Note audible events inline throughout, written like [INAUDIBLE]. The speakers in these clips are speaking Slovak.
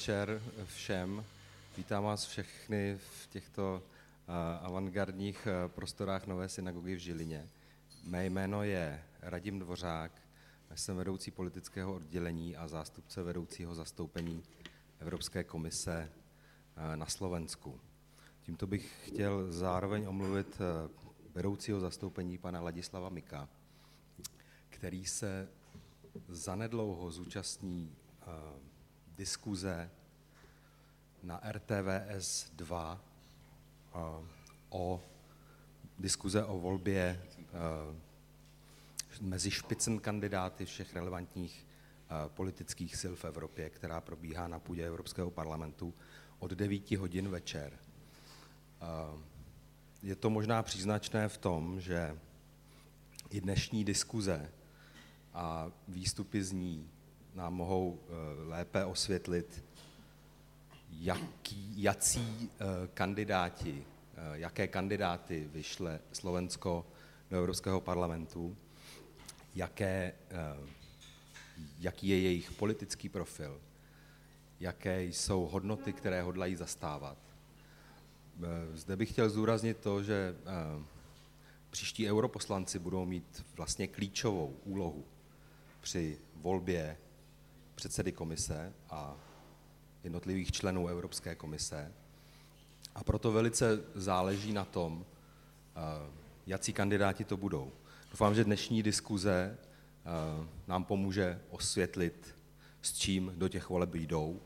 večer všem. Vítám vás všechny v těchto avantgardních prostorách Nové synagogy v Žilině. Mé jméno je Radim Dvořák, jsem vedoucí politického oddělení a zástupce vedoucího zastoupení Evropské komise na Slovensku. Tímto bych chtěl zároveň omluvit vedoucího zastoupení pana Ladislava Mika, který se zanedlouho zúčastní diskuze na RTVS 2 o diskuze o volbě mezi špicen kandidáty všech relevantních politických sil v Evropě, která probíhá na půdě Evropského parlamentu od 9 hodin večer. Je to možná příznačné v tom, že i dnešní diskuze a výstupy z ní nám mohou lépe osvětlit, jaký, jací kandidáti, jaké kandidáty vyšle Slovensko do Evropského parlamentu, jaké, jaký je jejich politický profil, jaké jsou hodnoty, které hodlají zastávat. Zde bych chtěl zdůraznit to, že příští europoslanci budou mít vlastně klíčovou úlohu při volbě předsedy komise a jednotlivých členů Evropské komise. A proto velice záleží na tom, jací kandidáti to budou. Doufám, že dnešní diskuze nám pomůže osvětlit, s čím do těch voleb jdou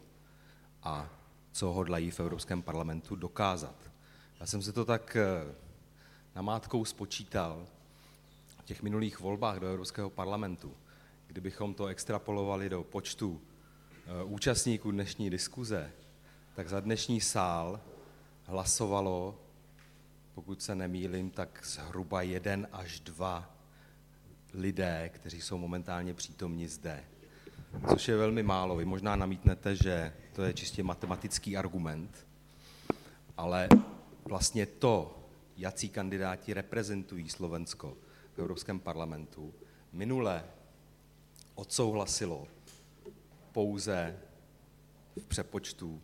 a co hodlají v Evropském parlamentu dokázat. Já jsem si to tak namátkou spočítal v těch minulých volbách do Evropského parlamentu. Kdybychom to extrapolovali do počtu účastníků dnešní diskuze, tak za dnešní sál hlasovalo, pokud se nemýlím, tak zhruba jeden až dva lidé, kteří jsou momentálně přítomni zde. Což je velmi málo. Vy možná namítnete, že to je čistě matematický argument, ale vlastně to, jací kandidáti reprezentují Slovensko v Evropském parlamentu, minule odsouhlasilo pouze v přepočtu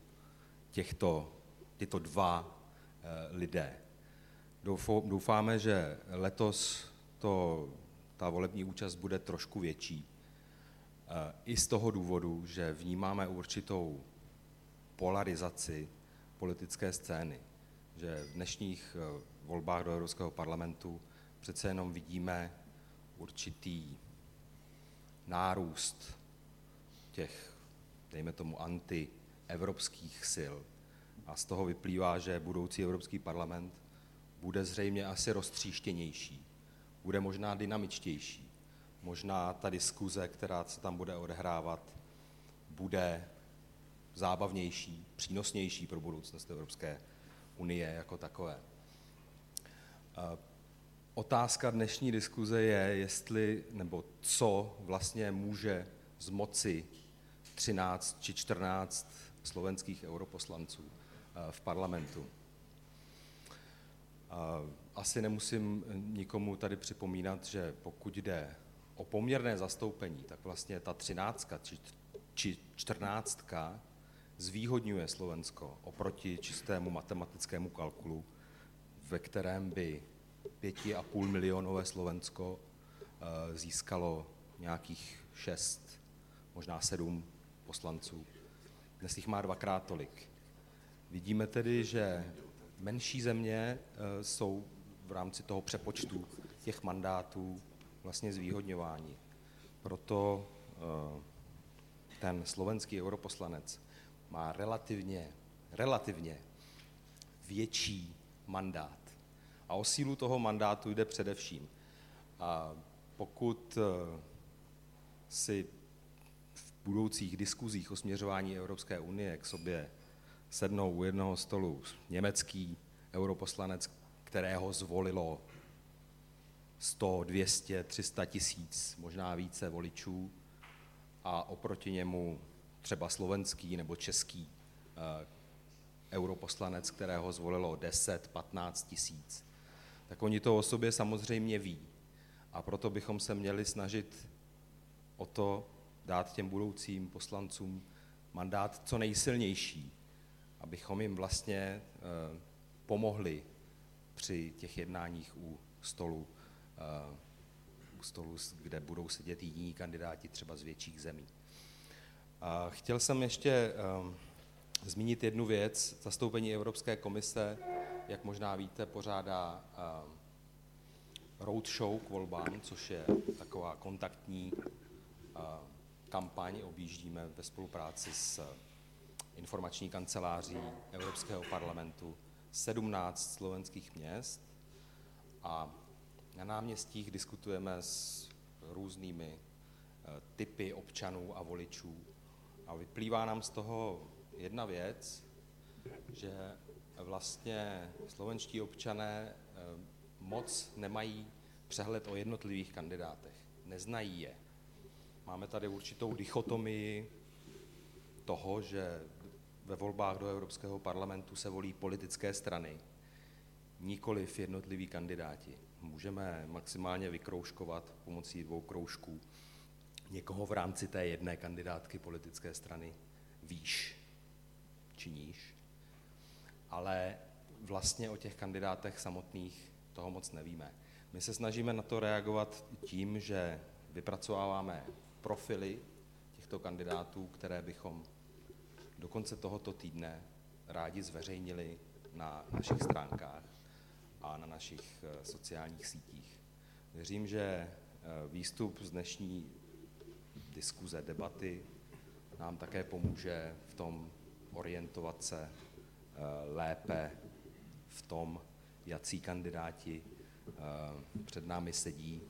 těchto, tyto dva lidé. Doufáme, že letos to, ta volební účast bude trošku větší. I z toho důvodu, že vnímáme určitou polarizaci politické scény. Že v dnešních volbách do Evropského parlamentu přece jenom vidíme určitý nárůst těch, dejme tomu, antievropských sil. A z toho vyplývá, že budoucí Evropský parlament bude zřejmě asi roztříštěnější, bude možná dynamičtější, možná ta diskuze, která se tam bude odehrávat, bude zábavnější, přínosnější pro budoucnost Evropské unie jako takové. Otázka dnešní diskuze je, jestli nebo co vlastně může z moci 13 či 14 slovenských europoslanců v parlamentu. Asi nemusím nikomu tady připomínat, že pokud jde o poměrné zastoupení, tak vlastně ta 13 či 14 zvýhodňuje Slovensko oproti čistému matematickému kalkulu, ve kterém by 5,5 milionové Slovensko získalo nějakých 6, možná 7 poslanců. Dnes jich má dvakrát tolik. Vidíme tedy, že menší země jsou v rámci toho přepočtu těch mandátů vlastně zvýhodňováni. Proto ten slovenský europoslanec má relativně, relativně větší mandát. A o sílu toho mandátu jde především. A pokud si v budoucích diskuzích o směřování Evropské unie k sobě sednou u jednoho stolu německý europoslanec, kterého zvolilo 100, 200, 300 tisíc, možná více voličů a oproti němu třeba slovenský nebo český europoslanec, kterého zvolilo 10, 15 tisíc, tak oni to o sobě samozřejmě ví. A proto bychom se měli snažit o to dát těm budoucím poslancům mandát co nejsilnější, abychom jim vlastně pomohli při těch jednáních u stolu, u stolu, kde budou sedět jiní kandidáti třeba z větších zemí. Chtěl jsem ještě zmínit jednu věc. Zastoupení Evropské komise, jak možná víte, pořádá roadshow k volbám, což je taková kontaktní kampaň. Objíždíme ve spolupráci s informační kanceláří Evropského parlamentu 17 slovenských měst a na náměstích diskutujeme s různými typy občanů a voličů. A vyplývá nám z toho jedna věc, že vlastně slovenští občané moc nemají přehled o jednotlivých kandidátech, neznají je. Máme tady určitou dichotomii toho, že ve volbách do Evropského parlamentu se volí politické strany, nikoliv jednotliví kandidáti. Můžeme maximálně vykroužkovat pomocí dvou kroužků někoho v rámci té jedné kandidátky politické strany výš či níž, ale vlastně o těch kandidátech samotných toho moc nevíme. My se snažíme na to reagovat tím, že vypracováváme profily těchto kandidátů, které bychom do konce tohoto týdne rádi zveřejnili na našich stránkách a na našich sociálních sítích. Věřím, že výstup z dnešní diskuze, debaty nám také pomůže v tom orientovat se lépe v tom, jací kandidáti před námi sedí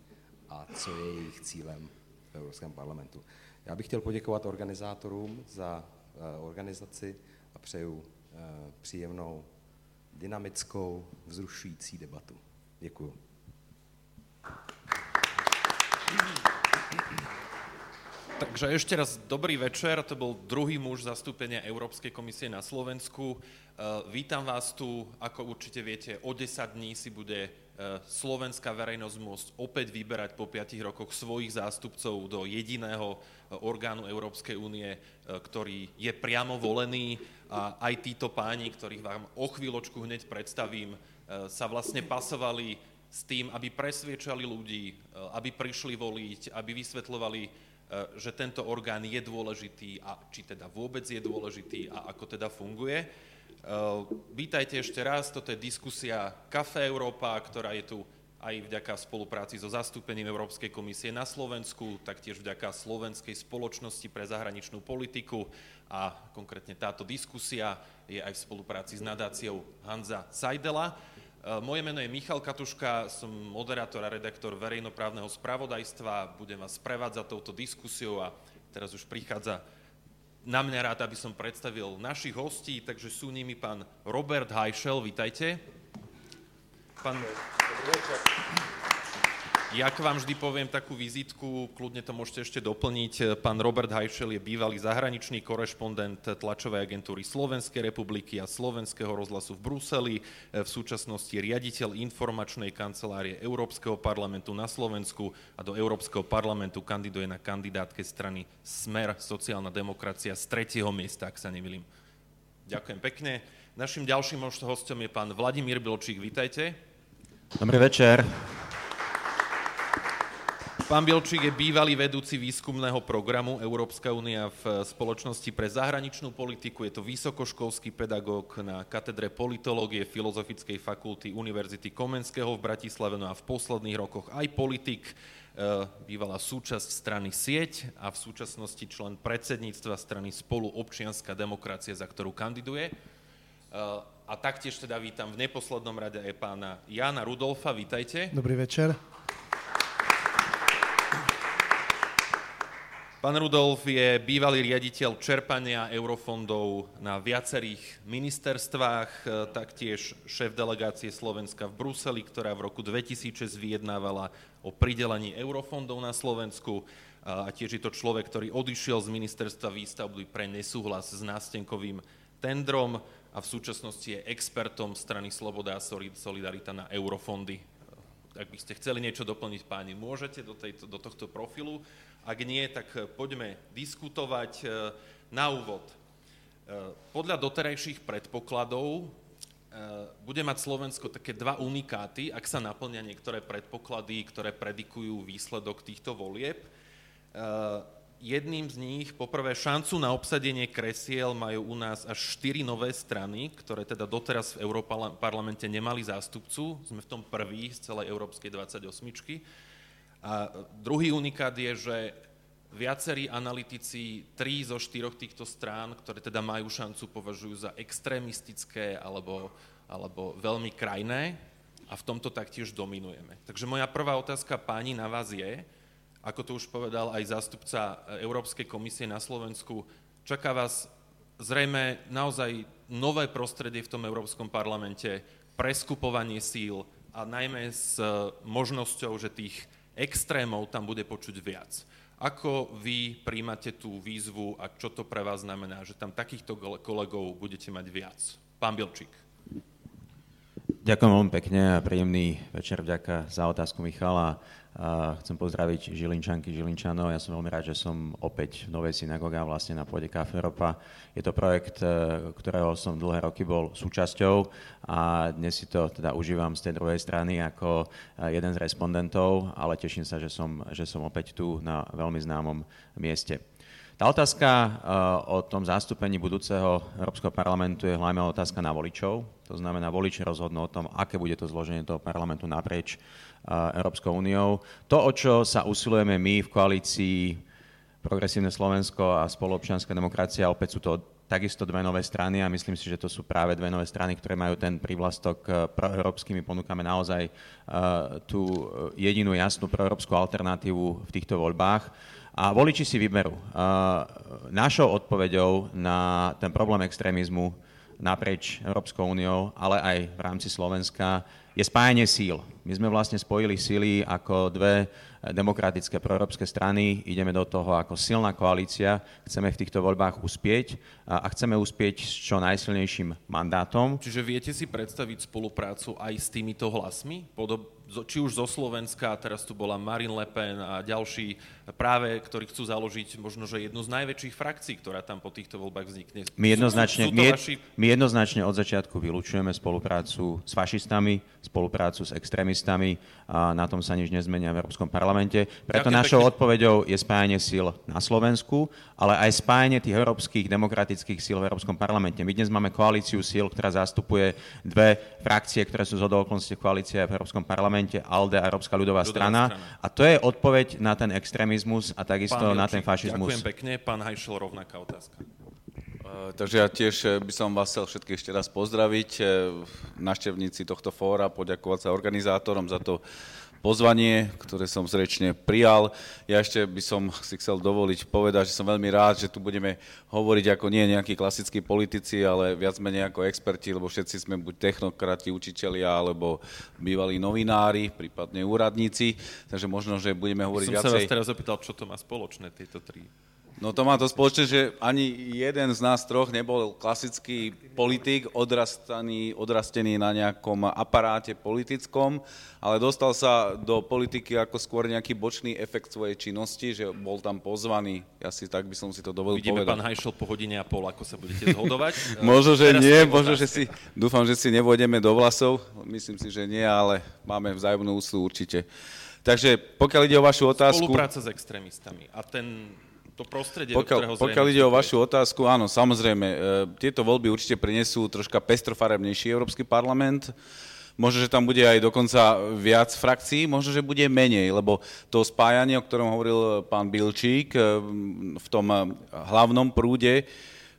a co je jejich cílem v Evropském parlamentu. Já bych chtěl poděkovat organizátorům za organizaci a přeju příjemnou, dynamickou, vzrušující debatu. Děkuju. Takže ešte raz dobrý večer, to bol druhý muž zastúpenia Európskej komisie na Slovensku. Vítam vás tu, ako určite viete, o 10 dní si bude slovenská verejnosť môcť opäť vyberať po 5 rokoch svojich zástupcov do jediného orgánu Európskej únie, ktorý je priamo volený. A aj títo páni, ktorých vám o chvíľočku hneď predstavím, sa vlastne pasovali s tým, aby presviečali ľudí, aby prišli voliť, aby vysvetľovali že tento orgán je dôležitý a či teda vôbec je dôležitý a ako teda funguje. Vítajte ešte raz, toto je diskusia Café Európa, ktorá je tu aj vďaka spolupráci so zastúpením Európskej komisie na Slovensku, taktiež vďaka Slovenskej spoločnosti pre zahraničnú politiku a konkrétne táto diskusia je aj v spolupráci s nadáciou Hanza Sajdela. Moje meno je Michal Katuška, som moderátor a redaktor verejnoprávneho spravodajstva, budem vás prevádzať touto diskusiou a teraz už prichádza na mňa rád, aby som predstavil našich hostí, takže sú nimi pán Robert Hajšel, vítajte. Pán... Dobrý večer. Ja k vám vždy poviem takú vizitku, kľudne to môžete ešte doplniť. Pán Robert Hajšel je bývalý zahraničný korešpondent tlačovej agentúry Slovenskej republiky a Slovenského rozhlasu v Bruseli, v súčasnosti riaditeľ informačnej kancelárie Európskeho parlamentu na Slovensku a do Európskeho parlamentu kandiduje na kandidátke strany Smer, sociálna demokracia z tretieho miesta, ak sa nemýlim. Ďakujem pekne. Našim ďalším hostom je pán Vladimír Bilčík, vítajte. Dobrý večer. Pán Bilčík je bývalý vedúci výskumného programu Európska únia v Spoločnosti pre zahraničnú politiku. Je to vysokoškolský pedagóg na katedre politológie Filozofickej fakulty Univerzity Komenského v Bratislave, no a v posledných rokoch aj politik. Bývala súčasť strany Sieť a v súčasnosti člen predsedníctva strany Spolu občianská demokracia, za ktorú kandiduje. A taktiež teda vítam v neposlednom rade aj pána Jana Rudolfa, vítajte. Dobrý večer. Pán Rudolf je bývalý riaditeľ čerpania eurofondov na viacerých ministerstvách, taktiež šéf delegácie Slovenska v Bruseli, ktorá v roku 2006 vyjednávala o pridelení eurofondov na Slovensku a tiež je to človek, ktorý odišiel z ministerstva výstavby pre nesúhlas s nástenkovým tendrom a v súčasnosti je expertom strany Sloboda a Solidarita na eurofondy. Ak by ste chceli niečo doplniť páni, môžete do, tejto, do tohto profilu. Ak nie, tak poďme diskutovať na úvod. Podľa doterajších predpokladov bude mať Slovensko také dva unikáty, ak sa naplňa niektoré predpoklady, ktoré predikujú výsledok týchto volieb jedným z nich, poprvé, šancu na obsadenie kresiel majú u nás až štyri nové strany, ktoré teda doteraz v Európarlamente nemali zástupcu. Sme v tom prvý z celej Európskej 28. A druhý unikát je, že viacerí analytici, tri zo štyroch týchto strán, ktoré teda majú šancu, považujú za extrémistické alebo, alebo veľmi krajné a v tomto taktiež dominujeme. Takže moja prvá otázka páni na vás je, ako to už povedal aj zástupca e, Európskej komisie na Slovensku, čaká vás zrejme naozaj nové prostredie v tom Európskom parlamente, preskupovanie síl a najmä s e, možnosťou, že tých extrémov tam bude počuť viac. Ako vy príjmate tú výzvu a čo to pre vás znamená, že tam takýchto kolegov budete mať viac? Pán Bilčík. Ďakujem veľmi pekne a príjemný večer. Vďaka za otázku Michala. A chcem pozdraviť Žilinčanky, Žilinčanov. Ja som veľmi rád, že som opäť v Novej synagóge vlastne na pôde Café Europa. Je to projekt, e, ktorého som dlhé roky bol súčasťou a dnes si to teda užívam z tej druhej strany ako e, jeden z respondentov, ale teším sa, že som, že som opäť tu na veľmi známom mieste. Tá otázka uh, o tom zastúpení budúceho Európskeho parlamentu je hlavne otázka na voličov. To znamená, voliči rozhodnú o tom, aké bude to zloženie toho parlamentu naprieč uh, Európskou úniou. To, o čo sa usilujeme my v koalícii Progresívne Slovensko a spoluobčianská demokracia, opäť sú to takisto dve nové strany a myslím si, že to sú práve dve nové strany, ktoré majú ten prívlastok uh, proeurópsky. My ponúkame naozaj tú jedinú jasnú proeurópsku alternatívu v týchto voľbách a voliči si vyberú. Našou odpoveďou na ten problém extrémizmu naprieč Európskou úniou, ale aj v rámci Slovenska, je spájanie síl. My sme vlastne spojili síly ako dve demokratické proeurópske strany, ideme do toho ako silná koalícia, chceme v týchto voľbách uspieť a chceme uspieť s čo najsilnejším mandátom. Čiže viete si predstaviť spoluprácu aj s týmito hlasmi? Podob, či už zo Slovenska, teraz tu bola Marine Le Pen a ďalší práve, ktorí chcú založiť možno, že jednu z najväčších frakcií, ktorá tam po týchto voľbách vznikne. My jednoznačne, sú, sú my, vaši... my jednoznačne od začiatku vylúčujeme spoluprácu s fašistami, spoluprácu s extrémistami a na tom sa nič nezmenia v Európskom parlamente. Preto Ďakujem našou pekne. odpoveďou je spájanie síl na Slovensku, ale aj spájanie tých európskych demokratických síl v Európskom parlamente. My dnes máme koalíciu síl, ktorá zastupuje dve frakcie, ktoré sú z okolností koalície v Európskom parlamente parlamente ALDE a Európska ľudová, ľudová strana. strana. A to je odpoveď na ten extrémizmus a takisto pán na ten fašizmus. Ďakujem pekne. Pán Hajšel, rovnaká otázka. Uh, takže ja tiež eh, by som vás chcel všetkých ešte raz pozdraviť, uh, naštevníci tohto fóra, poďakovať sa organizátorom za to, pozvanie, ktoré som zrečne prijal. Ja ešte by som si chcel dovoliť povedať, že som veľmi rád, že tu budeme hovoriť ako nie nejakí klasickí politici, ale viac menej ako experti, lebo všetci sme buď technokrati, učitelia, alebo bývalí novinári, prípadne úradníci. Takže možno, že budeme hovoriť viacej... Som sa vás teraz opýtal, čo to má spoločné, tieto tri No to má to spoločné, že ani jeden z nás troch nebol klasický politik, odrastaný, odrastený na nejakom aparáte politickom, ale dostal sa do politiky ako skôr nejaký bočný efekt svojej činnosti, že bol tam pozvaný. Ja si tak by som si to dovolil Vidíme povedať. pán Hajšel po hodine a pol, ako sa budete zhodovať. [LAUGHS] možno, že Teraz nie, možno, že si, dúfam, že si nevôjdeme do vlasov. Myslím si, že nie, ale máme vzájomnú úslu určite. Takže pokiaľ ide o vašu otázku... Spolupráca s extrémistami a ten to prostredie, pokiaľ, pokiaľ ide o vašu otázku, áno, samozrejme, e, tieto voľby určite prinesú troška pestrofarebnejší Európsky parlament. Možno, že tam bude aj dokonca viac frakcií, možno, že bude menej, lebo to spájanie, o ktorom hovoril pán Bilčík e, v tom hlavnom prúde,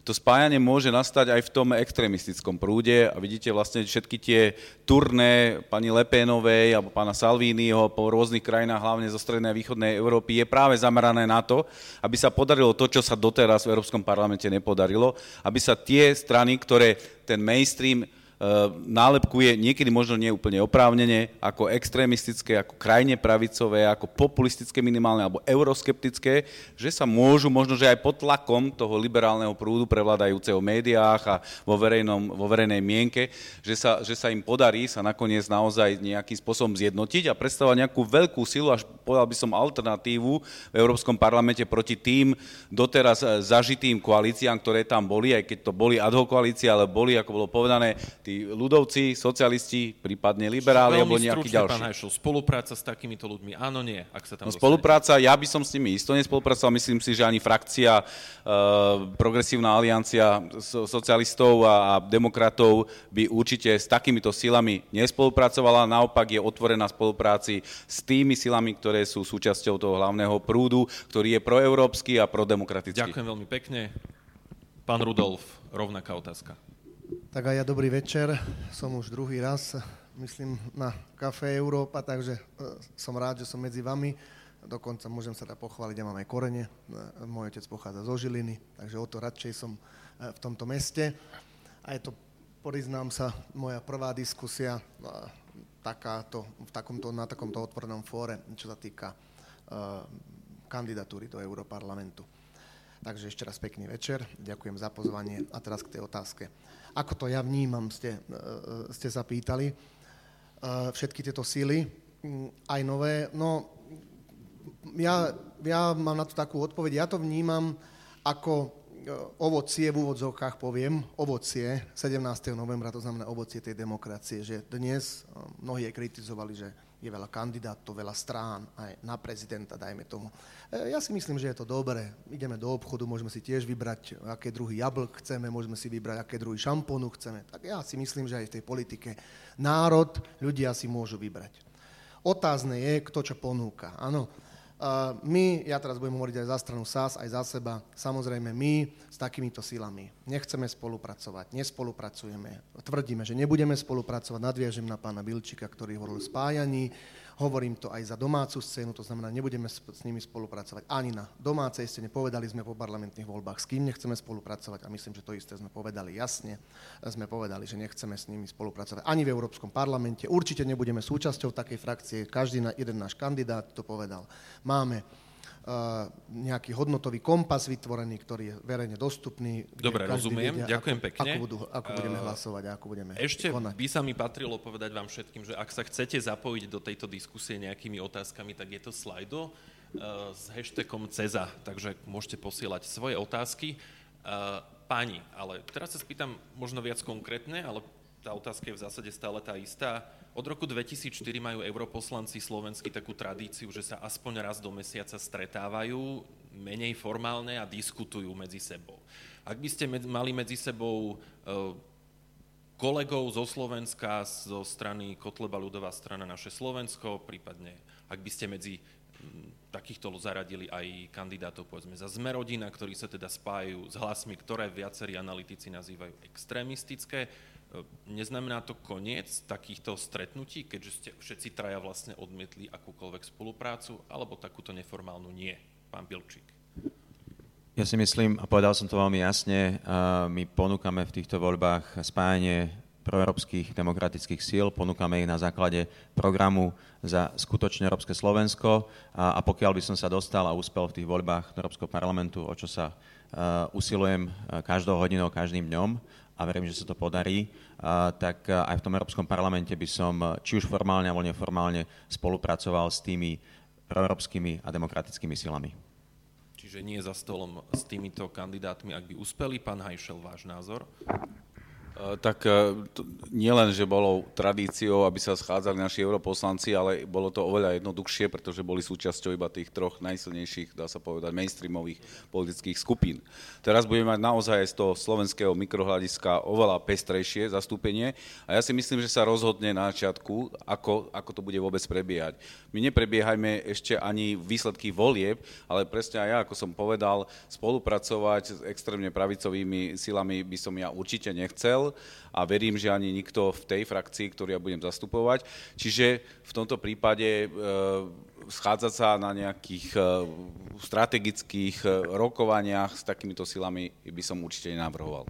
to spájanie môže nastať aj v tom extrémistickom prúde. A vidíte vlastne všetky tie turné pani Lepénovej alebo pána Salvínyho po rôznych krajinách, hlavne zo strednej a východnej Európy, je práve zamerané na to, aby sa podarilo to, čo sa doteraz v Európskom parlamente nepodarilo, aby sa tie strany, ktoré ten mainstream nálepkuje niekedy možno nie úplne oprávnene ako extrémistické, ako krajne pravicové, ako populistické minimálne alebo euroskeptické, že sa môžu možno, že aj pod tlakom toho liberálneho prúdu prevládajúceho v médiách a vo, verejnom, vo verejnej mienke, že sa, že sa im podarí sa nakoniec naozaj nejakým spôsobom zjednotiť a predstavovať nejakú veľkú silu, až povedal by som alternatívu v Európskom parlamente proti tým doteraz zažitým koalíciám, ktoré tam boli, aj keď to boli ad hoc koalície, ale boli, ako bolo povedané, tí ľudovci, socialisti, prípadne liberáli alebo nejakí ďalší. Pán Hajšel, spolupráca s takýmito ľuďmi, áno, nie, ak sa tam no, Spolupráca, ja by som s nimi isto nespolupracoval, myslím si, že ani frakcia uh, Progresívna aliancia socialistov a, a demokratov by určite s takýmito silami nespolupracovala, naopak je otvorená spolupráci s tými silami, ktoré sú súčasťou toho hlavného prúdu, ktorý je proeurópsky a prodemokratický. Ďakujem veľmi pekne. Pán Rudolf, rovnaká otázka. Tak aj ja dobrý večer. Som už druhý raz, myslím, na Café Európa, takže e, som rád, že som medzi vami. Dokonca môžem sa teda pochváliť, ja mám aj korene. E, môj otec pochádza zo Žiliny, takže o to radšej som e, v tomto meste. A je to, priznám sa, moja prvá diskusia takáto, v takomto, na takomto otvorenom fóre, čo sa týka kandidatúry do Európarlamentu. Takže ešte raz pekný večer, ďakujem za pozvanie a teraz k tej otázke. Ako to ja vnímam, ste, e, ste sa. E, všetky tieto síly, aj nové, no ja, ja mám na to takú odpoveď, ja to vnímam ako e, ovocie, v úvodzovkách poviem, ovocie 17. novembra, to znamená ovocie tej demokracie, že dnes mnohí kritizovali, že je veľa kandidátov, veľa strán aj na prezidenta, dajme tomu. E, ja si myslím, že je to dobré. Ideme do obchodu, môžeme si tiež vybrať, aké druhy jablk chceme, môžeme si vybrať, aké druhy šampónu chceme. Tak ja si myslím, že aj v tej politike národ, ľudia si môžu vybrať. Otázne je, kto čo ponúka. Áno, my, ja teraz budem hovoriť aj za stranu SAS, aj za seba, samozrejme my s takýmito silami nechceme spolupracovať, nespolupracujeme, tvrdíme, že nebudeme spolupracovať, nadviažem na pána Bilčika, ktorý hovoril o spájaní, Hovorím to aj za domácu scénu, to znamená, nebudeme s, nimi spolupracovať ani na domácej scéne. Povedali sme po parlamentných voľbách, s kým nechceme spolupracovať a myslím, že to isté sme povedali jasne. Sme povedali, že nechceme s nimi spolupracovať ani v Európskom parlamente. Určite nebudeme súčasťou takej frakcie, každý jeden náš kandidát to povedal. Máme nejaký hodnotový kompas vytvorený, ktorý je verejne dostupný. Dobre, rozumiem, vedia, ďakujem ako, pekne. Ako, budú, ako budeme hlasovať a ako budeme Ešte konať. by sa mi patrilo povedať vám všetkým, že ak sa chcete zapojiť do tejto diskusie nejakými otázkami, tak je to slajdo uh, s hashtagom CEZA, takže môžete posielať svoje otázky. Uh, páni, ale teraz sa spýtam možno viac konkrétne, ale tá otázka je v zásade stále tá istá. Od roku 2004 majú europoslanci slovenskí takú tradíciu, že sa aspoň raz do mesiaca stretávajú, menej formálne a diskutujú medzi sebou. Ak by ste med, mali medzi sebou uh, kolegov zo Slovenska, zo strany Kotleba ľudová strana naše Slovensko, prípadne ak by ste medzi takýchto zaradili aj kandidátov povedzme za Zmerodina, ktorí sa teda spájajú s hlasmi, ktoré viacerí analytici nazývajú extrémistické, neznamená to koniec takýchto stretnutí, keďže ste všetci traja vlastne odmietli akúkoľvek spoluprácu, alebo takúto neformálnu nie? Pán Pilčík. Ja si myslím, a povedal som to veľmi jasne, my ponúkame v týchto voľbách spájanie proeurópskych demokratických síl, ponúkame ich na základe programu za skutočne Európske Slovensko a, a pokiaľ by som sa dostal a úspel v tých voľbách do Európskeho parlamentu, o čo sa uh, usilujem každou hodinou, každým dňom, a verím, že sa to podarí, tak aj v tom Európskom parlamente by som či už formálne alebo neformálne spolupracoval s tými proeurópskymi a demokratickými silami. Čiže nie za stolom s týmito kandidátmi, ak by uspeli. Pán Hajšel, váš názor? Eh, tak eh, nielen, že bolo tradíciou, aby sa schádzali naši europoslanci, ale bolo to oveľa jednoduchšie, pretože boli súčasťou iba tých troch najsilnejších, dá sa povedať, mainstreamových politických skupín. Teraz budeme mať naozaj z toho slovenského mikrohľadiska oveľa pestrejšie zastúpenie a ja si myslím, že sa rozhodne na začiatku, ako, ako to bude vôbec prebiehať. My neprebiehajme ešte ani výsledky volieb, ale presne aj ja, ako som povedal, spolupracovať s extrémne pravicovými silami by som ja určite nechcel a verím, že ani nikto v tej frakcii, ktorú ja budem zastupovať. Čiže v tomto prípade e, schádzať sa na nejakých e, strategických e, rokovaniach s takýmito silami by som určite nenavrhoval.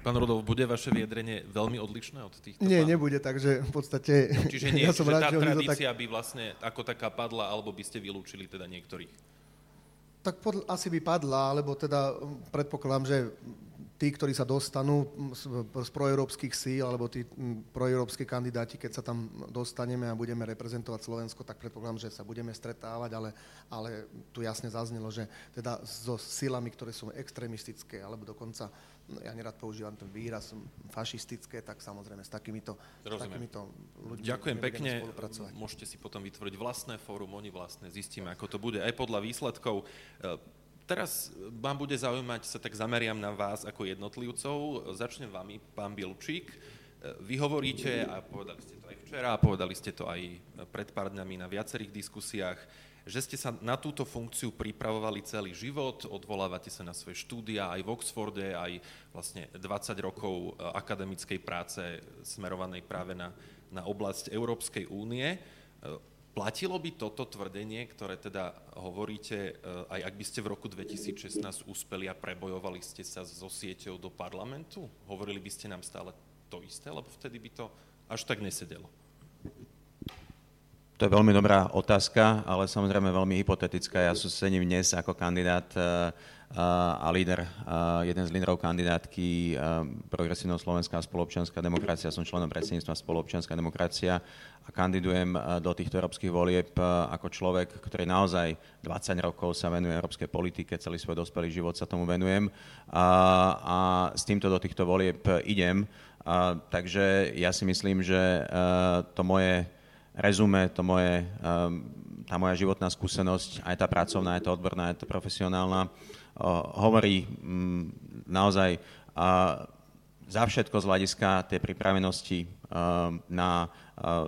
Pán Rudolf, bude vaše vyjadrenie veľmi odlišné od týchto Nie, pánov? nebude, takže v podstate... Čiže nie, [LAUGHS] ja som čiže rád, tá tradícia tak, by vlastne ako taká padla, alebo by ste vylúčili teda niektorých. tak pod, asi by padla, alebo teda predpokladám, že tí, ktorí sa dostanú mm, z, z proeurópskych síl, alebo tí mm, proeurópske kandidáti, keď sa tam dostaneme a budeme reprezentovať Slovensko, tak predpokladám, že sa budeme stretávať, ale, ale tu jasne zaznelo, že teda so silami, ktoré sú extrémistické, alebo dokonca, no, ja nerad používam ten výraz, fašistické, tak samozrejme s takýmito, Rozumiem. takýmito ľuďmi Ďakujem pekne. spolupracovať. Môžete si potom vytvoriť vlastné fórum, oni vlastné. Zistíme, ako to bude aj podľa výsledkov. Teraz vám bude zaujímať, sa tak zameriam na vás ako jednotlivcov. Začnem vami, pán Bilčík. Vy hovoríte, a povedali ste to aj včera, a povedali ste to aj pred pár dňami na viacerých diskusiách, že ste sa na túto funkciu pripravovali celý život, odvolávate sa na svoje štúdia aj v Oxforde, aj vlastne 20 rokov akademickej práce smerovanej práve na, na oblasť Európskej únie. E, Platilo by toto tvrdenie, ktoré teda hovoríte, e, aj ak by ste v roku 2016 úspeli a prebojovali ste sa so sieťou do parlamentu? Hovorili by ste nám stále to isté, lebo vtedy by to až tak nesedelo. To je veľmi dobrá otázka, ale samozrejme veľmi hypotetická. Ja súcením dnes ako kandidát eh, a líder, jeden z líderov kandidátky eh, Progresívneho Slovenska a spoloobčianská demokracia. Som členom predsedníctva spoloobčianská demokracia a kandidujem do týchto európskych volieb ako človek, ktorý naozaj 20 rokov sa venuje európskej politike, celý svoj dospelý život sa tomu venujem a, a s týmto do týchto volieb idem. A, takže ja si myslím, že to moje rezume, to moje, tá moja životná skúsenosť, aj tá pracovná, aj tá odborná, aj tá profesionálna, hovorí mm, naozaj za všetko z hľadiska tej pripravenosti ehm, na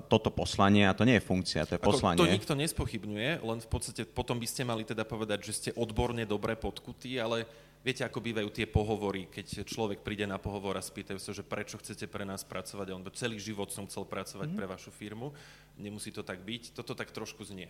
toto poslanie, a to nie je funkcia, to je poslanie. Ako, to nikto nespochybňuje, len v podstate potom by ste mali teda povedať, že ste odborne dobre podkutí, ale Viete, ako bývajú tie pohovory, keď človek príde na pohovor a spýtajú sa, že prečo chcete pre nás pracovať on celý život som chcel pracovať mm. pre vašu firmu. Nemusí to tak byť. Toto tak trošku znie.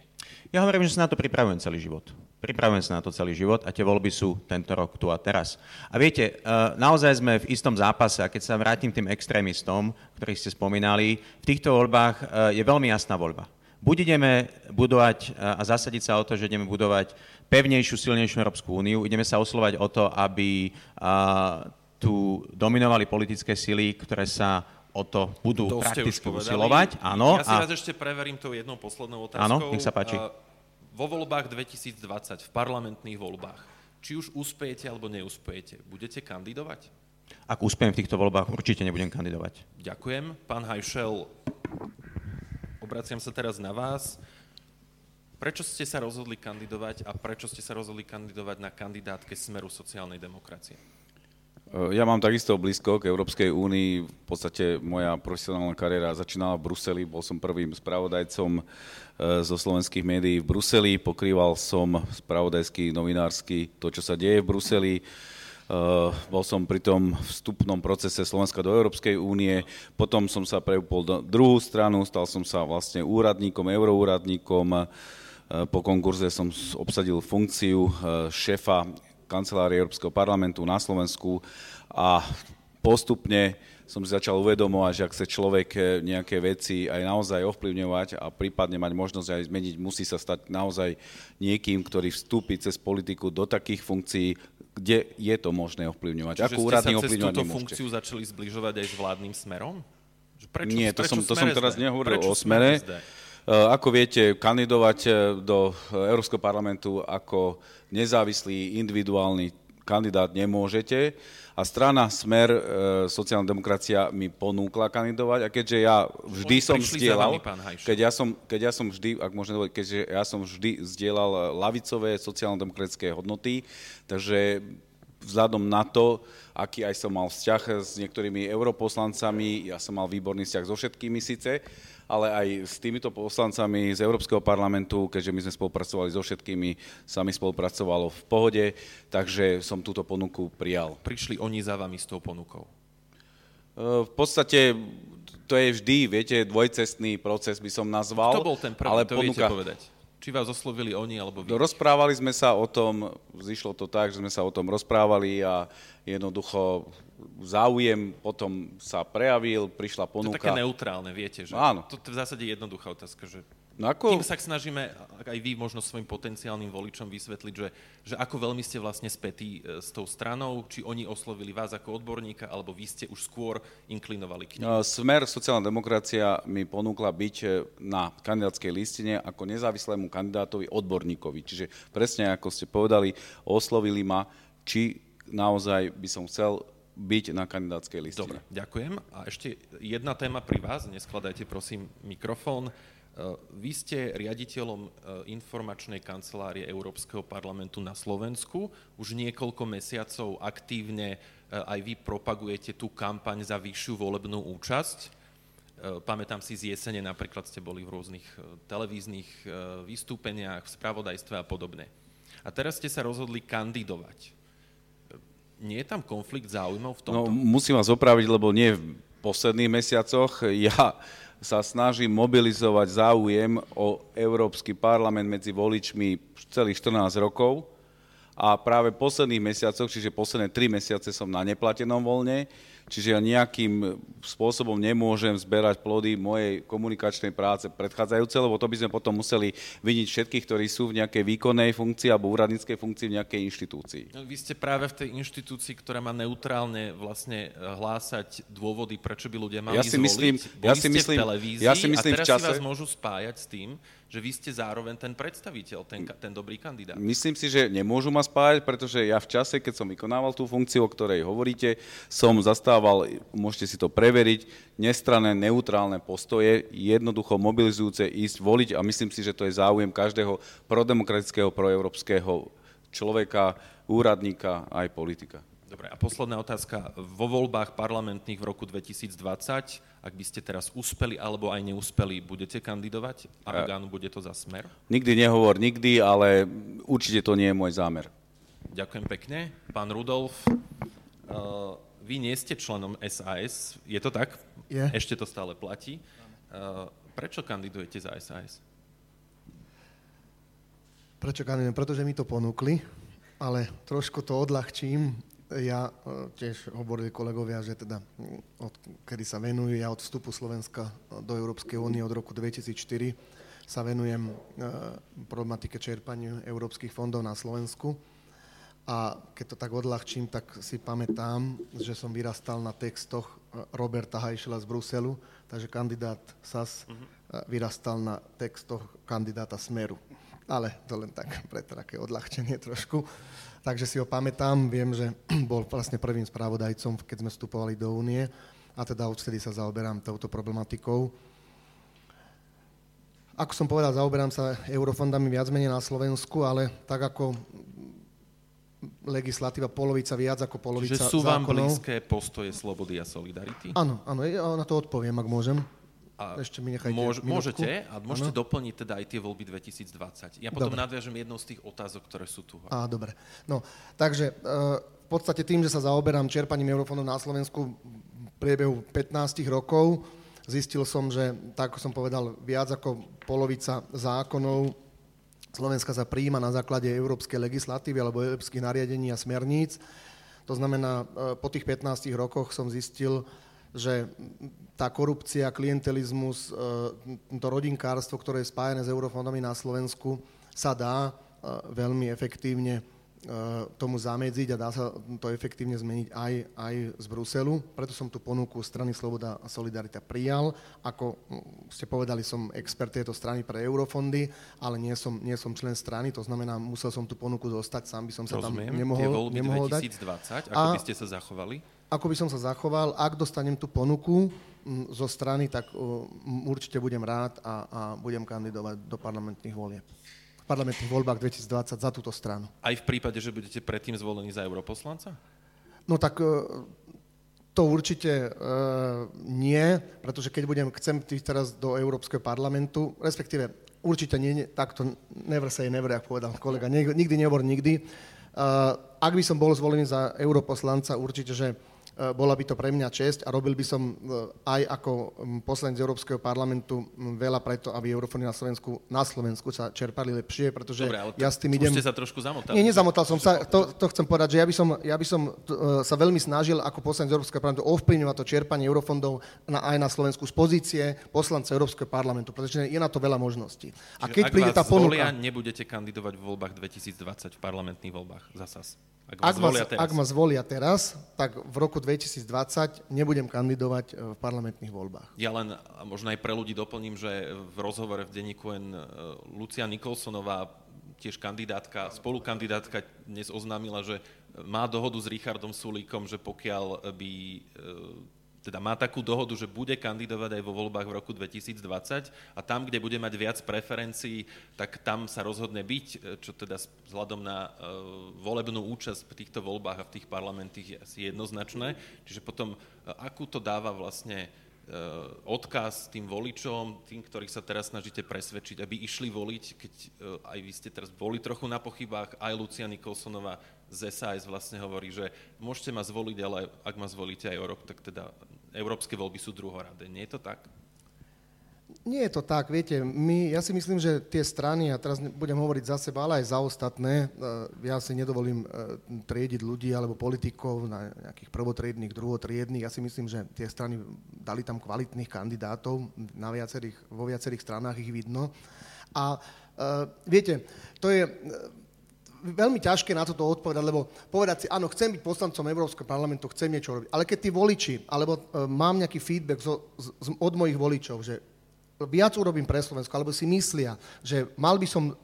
Ja hovorím, že sa na to pripravujem celý život. Pripravujem sa na to celý život a tie voľby sú tento rok tu a teraz. A viete, e, naozaj sme v istom zápase a keď sa vrátim tým extrémistom, ktorých ste spomínali, v týchto voľbách e, je veľmi jasná voľba. Buď ideme budovať a zasadiť sa o to, že ideme budovať pevnejšiu, silnejšiu Európsku úniu, ideme sa oslovať o to, aby tu dominovali politické sily, ktoré sa o to budú to prakticky usilovať. Áno. Ja si a... raz ešte preverím tou jednou poslednou otázkou. Áno, nech sa páči. Vo voľbách 2020, v parlamentných voľbách, či už uspejete alebo neúspejete, budete kandidovať? Ak úspejem v týchto voľbách, určite nebudem kandidovať. Ďakujem. Pán Hajšel, obraciam sa teraz na vás. Prečo ste sa rozhodli kandidovať a prečo ste sa rozhodli kandidovať na kandidátke Smeru sociálnej demokracie? E, ja mám takisto blízko k Európskej únii. V podstate moja profesionálna kariéra začínala v Bruseli. Bol som prvým spravodajcom e, zo slovenských médií v Bruseli. Pokrýval som spravodajský, novinársky to, čo sa deje v Bruseli Eh, bol som pri tom vstupnom procese Slovenska do Európskej únie, potom som sa preupol do druhú stranu, stal som sa vlastne úradníkom, euroúradníkom, po konkurze som obsadil funkciu eh, šéfa kancelárie Európskeho parlamentu na Slovensku a postupne som si začal uvedomovať, že ak chce človek nejaké veci aj naozaj ovplyvňovať a prípadne mať možnosť aj zmeniť, musí sa stať naozaj niekým, ktorý vstúpi cez politiku do takých funkcií, kde je to možné ovplyvňovať. Čiže Ako úradný ovplyvňovať túto funkciu začali zbližovať aj s vládnym smerom? Prečo, Nie, to prečo som, to som teraz nehovoril prečo o smere. Uh, ako viete, kandidovať eh, do Európskeho parlamentu ako nezávislý individuálny kandidát nemôžete. A strana Smer, e, sociálna demokracia mi ponúkla kandidovať. A keďže ja vždy Oni som zdieľal, keď ja som, keď ja som vždy, ak môžem dovoliť, keďže ja som vždy zdieľal lavicové sociálno-demokratické hodnoty, takže vzhľadom na to, aký aj som mal vzťah s niektorými europoslancami, ja som mal výborný vzťah so všetkými síce, ale aj s týmito poslancami z Európskeho parlamentu, keďže my sme spolupracovali so všetkými, sa mi spolupracovalo v pohode, takže som túto ponuku prijal. Prišli oni za vami s tou ponukou? E, v podstate to je vždy, viete, dvojcestný proces by som nazval. Kto bol ten prvý, ale to ponuka... viete povedať? Či vás oslovili oni alebo vy? Rozprávali sme sa o tom, zišlo to tak, že sme sa o tom rozprávali a jednoducho záujem potom sa prejavil, prišla ponuka. To je také neutrálne, viete, že Áno. to je v zásade jednoduchá otázka, že No ako... Tým sa snažíme aj vy možno svojim potenciálnym voličom vysvetliť, že, že ako veľmi ste vlastne spätí e, s tou stranou, či oni oslovili vás ako odborníka, alebo vy ste už skôr inklinovali k nim. Smer sociálna demokracia mi ponúkla byť e, na kandidátskej listine ako nezávislému kandidátovi odborníkovi. Čiže presne ako ste povedali, oslovili ma, či naozaj by som chcel byť na kandidátskej listine. Dobre, ďakujem. A ešte jedna téma pri vás, neskladajte prosím mikrofón. Eh, vy ste riaditeľom eh, informačnej kancelárie Európskeho parlamentu na Slovensku. Už niekoľko mesiacov aktívne eh, aj vy propagujete tú kampaň za vyššiu volebnú účasť. Pamätám si z jesene, napríklad ste boli v rôznych televíznych vystúpeniach, v spravodajstve a podobne. A teraz ste sa rozhodli kandidovať. Nie je tam konflikt záujmov v tomto? No, musím vás opraviť, lebo nie v posledných mesiacoch. [LAUGHS] Ja sa snaží mobilizovať záujem o Európsky parlament medzi voličmi celých 14 rokov a práve v posledných mesiacoch, čiže posledné 3 mesiace som na neplatenom voľne, čiže ja nejakým spôsobom nemôžem zberať plody mojej komunikačnej práce predchádzajúce, lebo to by sme potom museli vidieť všetkých, ktorí sú v nejakej výkonnej funkcii alebo úradníckej funkcii v nejakej inštitúcii. No, vy ste práve v tej inštitúcii, ktorá má neutrálne vlastne eh, hlásať dôvody, prečo by ľudia mali ja si zvoliť. myslím, Boli ja si myslím, ja si myslím a teraz v čase, si vás môžu spájať s tým, že vy ste zároveň ten predstaviteľ, ten, ten dobrý kandidát. Myslím si, že nemôžu ma spájať, pretože ja v čase, keď som vykonával tú funkciu, o ktorej hovoríte, som zastával, môžete si to preveriť, nestranné, neutrálne postoje, jednoducho mobilizujúce ísť voliť a myslím si, že to je záujem každého prodemokratického, proeurópskeho človeka, úradníka aj politika. Dobre, a posledná otázka. Vo voľbách parlamentných v roku 2020, ak by ste teraz uspeli alebo aj neúspeli, budete kandidovať? A áno, bude to za smer? Nikdy nehovor nikdy, ale určite to nie je môj zámer. Ďakujem pekne. Pán Rudolf, uh, vy nie ste členom SAS, je to tak? Je. Ešte to stále platí. Uh, prečo kandidujete za SAS? Prečo kandidujem? Pretože mi to ponúkli, ale trošku to odľahčím ja e, tiež hovorili kolegovia, že teda od kedy sa venujú, ja od vstupu Slovenska do Európskej únie od roku 2004 sa venujem e, problematike čerpaniu európskych fondov na Slovensku. A keď to tak odľahčím, tak si pamätám, že som vyrastal na textoch e, Roberta Hajšela z Bruselu, takže kandidát SAS vyrastal na textoch kandidáta Smeru. Ale to len tak [LAUGHS] pre také odľahčenie trošku takže si ho pamätám, viem, že [CLEARS THROAT] bol vlastne prvým správodajcom, keď sme vstupovali do únie a teda odvtedy sa zaoberám touto problematikou. Ako som povedal, zaoberám sa eurofondami viac menej na Slovensku, ale tak ako legislatíva polovica viac ako polovica Čiže sú vám zákonov. blízke postoje slobody a solidarity? Áno, áno, ja na to odpoviem, ak môžem. A Ešte mi nechajte môž. Môžete a môžete ano? doplniť teda aj tie voľby 2020. Ja potom Dobre. nadviažem jednou z tých otázok, ktoré sú tu. Á, dobre. No, takže e, v podstate tým, že sa zaoberám čerpaním eurofondov na Slovensku v priebehu 15 rokov, zistil som, že, tak ako som povedal, viac ako polovica zákonov Slovenska sa prijíma na základe európskej legislatívy alebo európskych nariadení a smerníc. To znamená, e, po tých 15 rokoch som zistil, že tá korupcia, klientelizmus, e, to rodinkárstvo, ktoré je spájane s eurofondami na Slovensku, sa dá e, veľmi efektívne e, tomu zamedziť a dá sa to efektívne zmeniť aj, aj z Bruselu. Preto som tú ponuku strany Sloboda a Solidarita prijal. Ako ste povedali, som expert tejto strany pre eurofondy, ale nie som, nie som člen strany, to znamená, musel som tú ponuku dostať, sám by som sa Rozumiem. tam nemohol, Tie voľby nemohol 2020, dať. ako A- by ste sa zachovali? Ako by som sa zachoval. Ak dostanem tú ponuku mm, zo strany, tak určite budem rád a, a budem kandidovať do parlamentných volieb. V parlamentných voľbách 2020 za túto stranu. Aj v prípade, že budete predtým zvolení za europoslanca? No tak uh, to určite uh, nie, pretože keď budem, chcem ísť teraz do Európskeho parlamentu, respektíve určite nie, takto never say never, ako povedal kolega, nikdy nehovor nikdy. Uh, ak by som bol zvolený za europoslanca, určite, že bola by to pre mňa česť a robil by som aj ako poslanec Európskeho parlamentu veľa preto, aby eurofony na Slovensku, na Slovensku sa čerpali lepšie, pretože Dobre, ale ja s tým idem... ste sa trošku zamotali. Nie, nezamotal som sa, to, to chcem povedať, že ja by som, ja by som sa veľmi snažil ako poslanec Európskeho parlamentu ovplyvňovať to čerpanie eurofondov na, aj na Slovensku z pozície poslanca Európskeho parlamentu, pretože je na to veľa možností. A keď ak príde tá ponuka... nebudete kandidovať v voľbách 2020 v parlamentných voľbách za SAS? Ak, ak, ma, ak ma zvolia teraz, tak v roku 2020 nebudem kandidovať e, v parlamentných voľbách. Ja len možno aj pre ľudí doplním, že v rozhovore v denníku N e, Lucia Nikolsonová, tiež kandidátka, spolukandidátka dnes oznámila, že má dohodu s Richardom Sulíkom, že pokiaľ by e, teda má takú dohodu, že bude kandidovať aj vo voľbách v roku 2020 a tam, kde bude mať viac preferencií, tak tam sa rozhodne byť, čo teda vzhľadom na uh, volebnú účasť v týchto voľbách a v tých parlamentých je asi jednoznačné. Čiže potom, uh, akú to dáva vlastne odkaz tým voličom, tým, ktorých sa teraz snažíte presvedčiť, aby išli voliť, keď aj vy ste teraz boli trochu na pochybách, aj Lucia Nikolsonová z SAS vlastne hovorí, že môžete ma zvoliť, ale ak ma zvolíte aj o rok, tak teda európske voľby sú druhoradé. Nie je to tak? Nie je to tak, viete, my, ja si myslím, že tie strany, a teraz budem hovoriť za seba, ale aj za ostatné, e, ja si nedovolím e, triediť ľudí alebo politikov na nejakých prvotriedných, druhotriedných, ja si myslím, že tie strany dali tam kvalitných kandidátov, na viacerých, vo viacerých stranách ich vidno. A uh, viete, to je, veľmi ťažké na toto odpovedať, lebo povedať si, áno, chcem byť poslancom Európskeho parlamentu, chcem niečo robiť, ale keď tí voliči, alebo uh, mám nejaký feedback zo, z, od mojich voličov, že viac urobím pre Slovensko, alebo si myslia, že mal by som,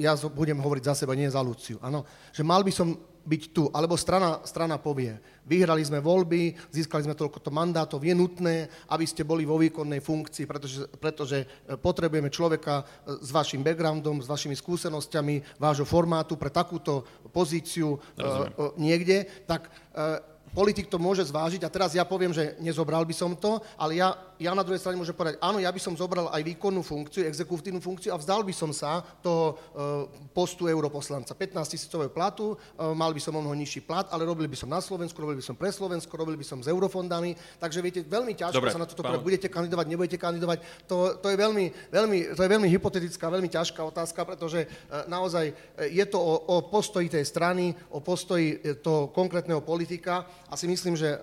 ja budem hovoriť za seba, nie za Luciu, áno, že mal by som byť tu, alebo strana, strana povie, vyhrali sme voľby, získali sme toľko mandátov, je nutné, aby ste boli vo výkonnej funkcii, pretože, pretože e, potrebujeme človeka e, s vašim backgroundom, s vašimi skúsenosťami, vášho formátu pre takúto pozíciu uh, niekde, tak uh, politik to môže zvážiť. A teraz ja poviem, že nezobral by som to, ale ja, ja na druhej strane môžem povedať, áno, ja by som zobral aj výkonnú funkciu, exekutívnu funkciu a vzdal by som sa toho uh, postu europoslanca. 15 tisícového platu, uh, mal by som o mnoho nižší plat, ale robil by som na Slovensku, robil by som pre Slovensko, robil by som s eurofondami, takže viete, veľmi ťažko Dobre, sa na toto povedať, budete kandidovať, nebudete kandidovať, to, to, je veľmi, veľmi, to je veľmi hypotetická, veľmi ťažká otázka, pretože uh, naozaj je to o, o postoji tej strany, o postoji toho konkrétneho politika a si myslím, že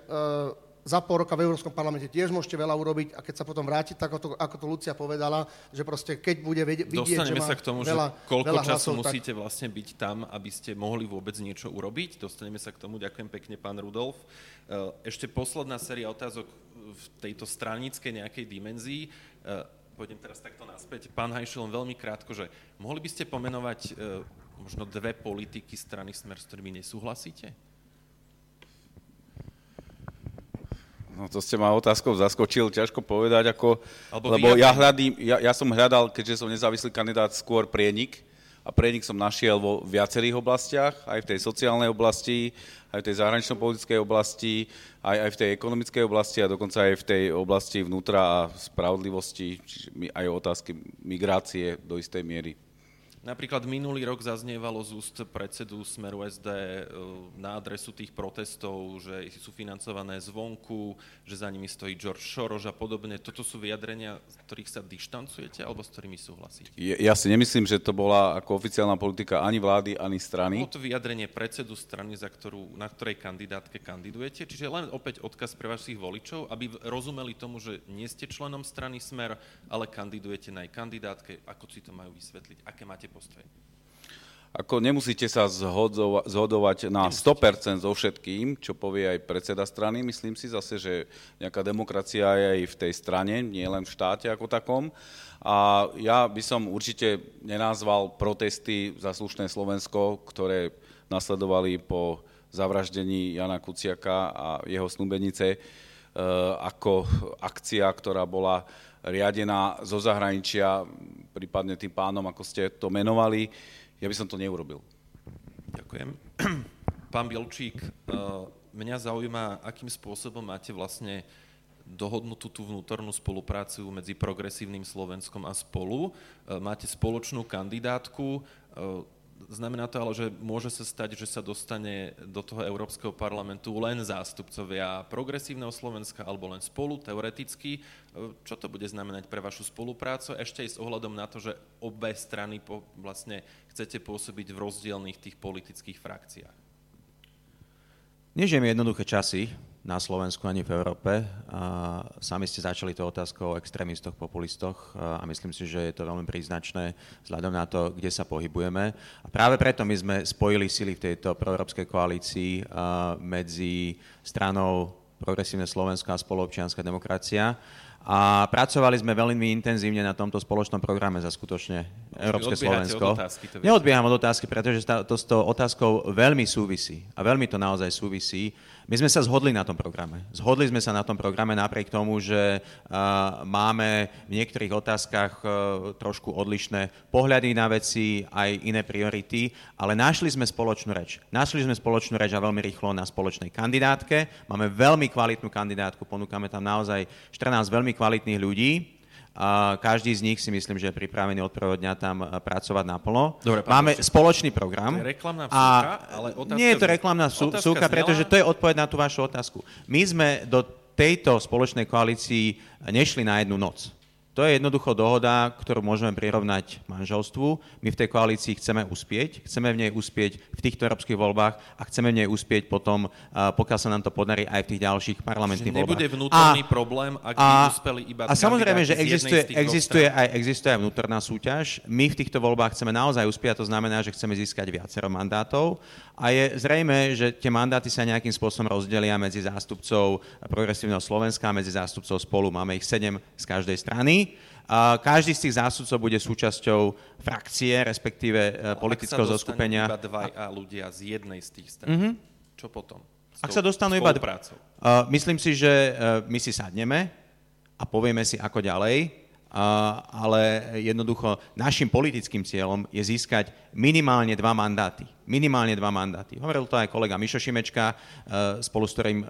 za pol roka v Európskom parlamente tiež môžete veľa urobiť a keď sa potom vrátiť, tak ako to, ako to Lucia povedala, že proste keď bude vidieť, Dostaneme že má sa k tomu, veľa, že koľko veľa času hlasov, musíte tak... vlastne byť tam, aby ste mohli vôbec niečo urobiť. Dostaneme sa k tomu. Ďakujem pekne, pán Rudolf. Uh, ešte posledná séria otázok v tejto stranickej nejakej dimenzii. Uh, pôjdem teraz takto naspäť. Pán Hajšel, veľmi krátko, že mohli by ste pomenovať možno dve politiky strany Smer, s ktorými nesúhlasíte? No to ste ma otázkou zaskočil, ťažko povedať, ako, lebo ja, hľadím, ja, ja som hľadal, keďže som nezávislý kandidát, skôr prienik a prienik som našiel vo viacerých oblastiach, aj v tej sociálnej oblasti, aj v tej zahranično-politickej oblasti, aj, aj v tej ekonomickej oblasti a dokonca aj v tej oblasti vnútra a spravodlivosti, čiže aj otázky migrácie do istej miery. Napríklad minulý rok zaznievalo z úst predsedu Smeru SD e, na adresu tých protestov, že sú financované zvonku, že za nimi stojí George Soros a podobne. Toto sú vyjadrenia, z ktorých sa dištancujete alebo s ktorými súhlasíte? Ja si nemyslím, že to bola ako oficiálna politika ani vlády, ani strany. Bolo to vyjadrenie predsedu strany, za ktorú, na ktorej kandidátke kandidujete. Čiže len opäť odkaz pre vašich voličov, aby rozumeli tomu, že nie ste členom strany Smer, ale kandidujete na jej kandidátke. Ako si to majú vysvetliť? Aké máte postoj? Ako nemusíte sa zhodova- zhodovať na 100% so všetkým, čo povie aj predseda strany. Myslím si zase, že nejaká demokracia je aj v tej strane, nie len v štáte ako takom. A ja by som určite nenázval protesty za slušné Slovensko, ktoré nasledovali po zavraždení Jana Kuciaka a jeho snúbenice, e, ako akcia, ktorá bola riadená zo zahraničia prípadne tým pánom, ako ste to menovali, ja by som to neurobil. Ďakujem. [CLEARS THROAT] Pán Bielčík, eh, mňa zaujíma, akým spôsobom máte vlastne dohodnutú tú vnútornú spoluprácu medzi progresívnym Slovenskom a spolu. Eh, máte spoločnú kandidátku, eh, znamená to ale, že môže sa stať, že sa dostane do toho Európskeho parlamentu len zástupcovia progresívneho Slovenska alebo len spolu, teoreticky. Čo to bude znamenať pre vašu spoluprácu? Ešte aj s ohľadom na to, že obe strany po, vlastne chcete pôsobiť v rozdielných tých politických frakciách. Nežijeme jednoduché časy na Slovensku ani v Európe. A sami ste začali to otázkou o extrémistoch, populistoch a myslím si, že je to veľmi príznačné vzhľadom na to, kde sa pohybujeme. A práve preto my sme spojili sily v tejto proeurópskej koalícii medzi stranou Progresívne Slovensko a spoluobčianská demokracia a pracovali sme veľmi intenzívne na tomto spoločnom programe za skutočne Európske Slovensko. Od otázky, to Neodbieham od otázky, pretože to s tou otázkou veľmi súvisí. A veľmi to naozaj súvisí. My sme sa zhodli na tom programe. Zhodli sme sa na tom programe napriek tomu, že uh, máme v niektorých otázkach uh, trošku odlišné pohľady na veci, aj iné priority, ale našli sme spoločnú reč. Našli sme spoločnú reč a veľmi rýchlo na spoločnej kandidátke. Máme veľmi kvalitnú kandidátku, ponúkame tam naozaj 14 veľmi kvalitných ľudí. Každý z nich si myslím, že je pripravený od prvého dňa tam pracovať naplno. Dobre, Máme ešte. spoločný program. To je reklamná vsúka, ale otázka... Nie je to reklamná vsúka, pretože to je odpoveď na tú vašu otázku. My sme do tejto spoločnej koalícii nešli na jednu noc. To je jednoducho dohoda, ktorú môžeme prirovnať manželstvu. My v tej koalícii chceme uspieť, chceme v nej uspieť v týchto európskych voľbách a chceme v nej uspieť potom, pokiaľ sa nám to podarí aj v tých ďalších parlamentných voľbách. Nebude vnútorný a, problém, ak by uspeli iba A samozrejme, že existuje, existuje, aj, existuje aj vnútorná súťaž. My v týchto voľbách chceme naozaj uspieť, to znamená, že chceme získať viacero mandátov a je zrejme, že tie mandáty sa nejakým spôsobom rozdelia medzi zástupcov Progresívneho Slovenska medzi zástupcov spolu. Máme ich sedem z každej strany každý z tých zástupcov bude súčasťou frakcie, respektíve no, politického zoskupenia. Iba a ľudia z jednej z tých strán, mm-hmm. čo potom? Ak sa dostanú iba... Uh, myslím si, že uh, my si sadneme a povieme si, ako ďalej, uh, ale jednoducho našim politickým cieľom je získať minimálne dva mandáty minimálne dva mandáty. Hovoril to aj kolega Mišo Šimečka, e, spolu s ktorým e,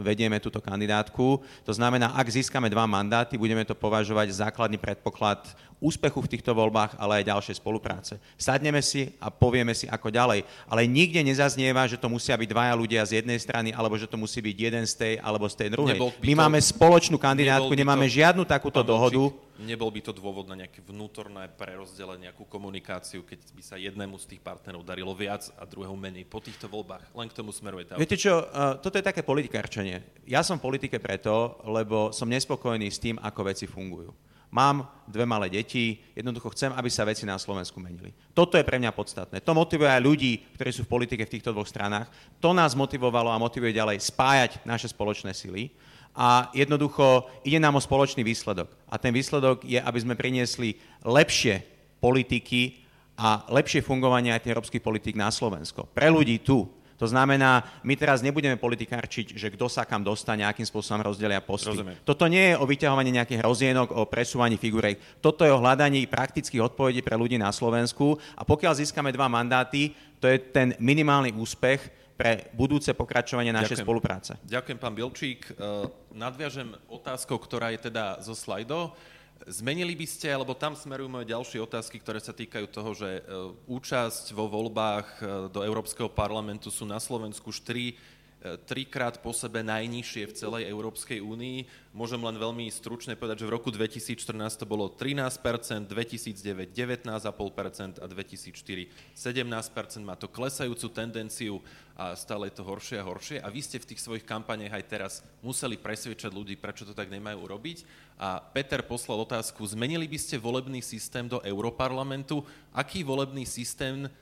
vedieme túto kandidátku. To znamená, ak získame dva mandáty, budeme to považovať za základný predpoklad úspechu v týchto voľbách, ale aj ďalšej spolupráce. Sadneme si a povieme si, ako ďalej. Ale nikde nezaznieva, že to musia byť dvaja ľudia z jednej strany, alebo že to musí byť jeden z tej, alebo z tej druhej. My máme spoločnú kandidátku, nemáme žiadnu takúto dohodu. Nebol by to dôvod na nejaké vnútorné prerozdelenie, nejakú komunikáciu, keď by sa jednému z tých partnerov darilo viac a druhého menej po týchto voľbách? Len k tomu smeruje tá Viete čo, uh, toto je také politikárčenie. Ja som v politike preto, lebo som nespokojný s tým, ako veci fungujú. Mám dve malé deti, jednoducho chcem, aby sa veci na Slovensku menili. Toto je pre mňa podstatné. To motivuje aj ľudí, ktorí sú v politike v týchto dvoch stranách. To nás motivovalo a motivuje ďalej spájať naše spoločné sily. A jednoducho ide nám o spoločný výsledok. A ten výsledok je, aby sme priniesli lepšie politiky a lepšie fungovanie aj tých európskych politik na Slovensko. Pre ľudí tu. To znamená, my teraz nebudeme politikárčiť, že kto sa kam dostane, akým spôsobom rozdelia posty. Rozumiem. Toto nie je o vyťahovaní nejakých rozienok, o presúvaní figurek. Toto je o hľadaní praktických odpovedí pre ľudí na Slovensku a pokiaľ získame dva mandáty, to je ten minimálny úspech pre budúce pokračovanie našej Ďakujem. spolupráce. Ďakujem, pán Bilčík. Nadviažem otázkou, ktorá je teda zo slajdo. Zmenili by ste, alebo tam smerujú moje ďalšie otázky, ktoré sa týkajú toho, že e, účasť vo voľbách e, do Európskeho parlamentu sú na Slovensku 4 trikrát po sebe najnižšie v celej Európskej únii. Môžem len veľmi stručne povedať, že v roku 2014 to bolo 13%, 2009 19,5% a 2004 17%. Má to klesajúcu tendenciu a stále je to horšie a horšie. A vy ste v tých svojich kampaniach aj teraz museli presviečať ľudí, prečo to tak nemajú urobiť. A Peter poslal otázku, zmenili by ste volebný systém do Europarlamentu? Aký volebný systém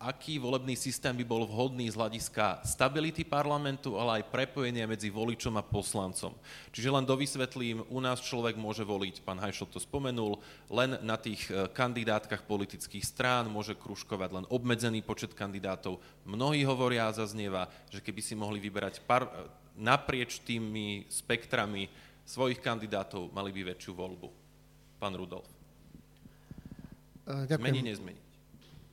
aký volebný systém by bol vhodný z hľadiska stability parlamentu, ale aj prepojenia medzi voličom a poslancom. Čiže len dovysvetlím, u nás človek môže voliť, pán Hajšel to spomenul, len na tých e, kandidátkach politických strán, môže kružkovať len obmedzený počet kandidátov. Mnohí hovoria a zaznieva, že keby si mohli vyberať par, e, naprieč tými spektrami svojich kandidátov, mali by väčšiu voľbu. Pán Rudolf. E, ďakujem. Zmení, nezmení.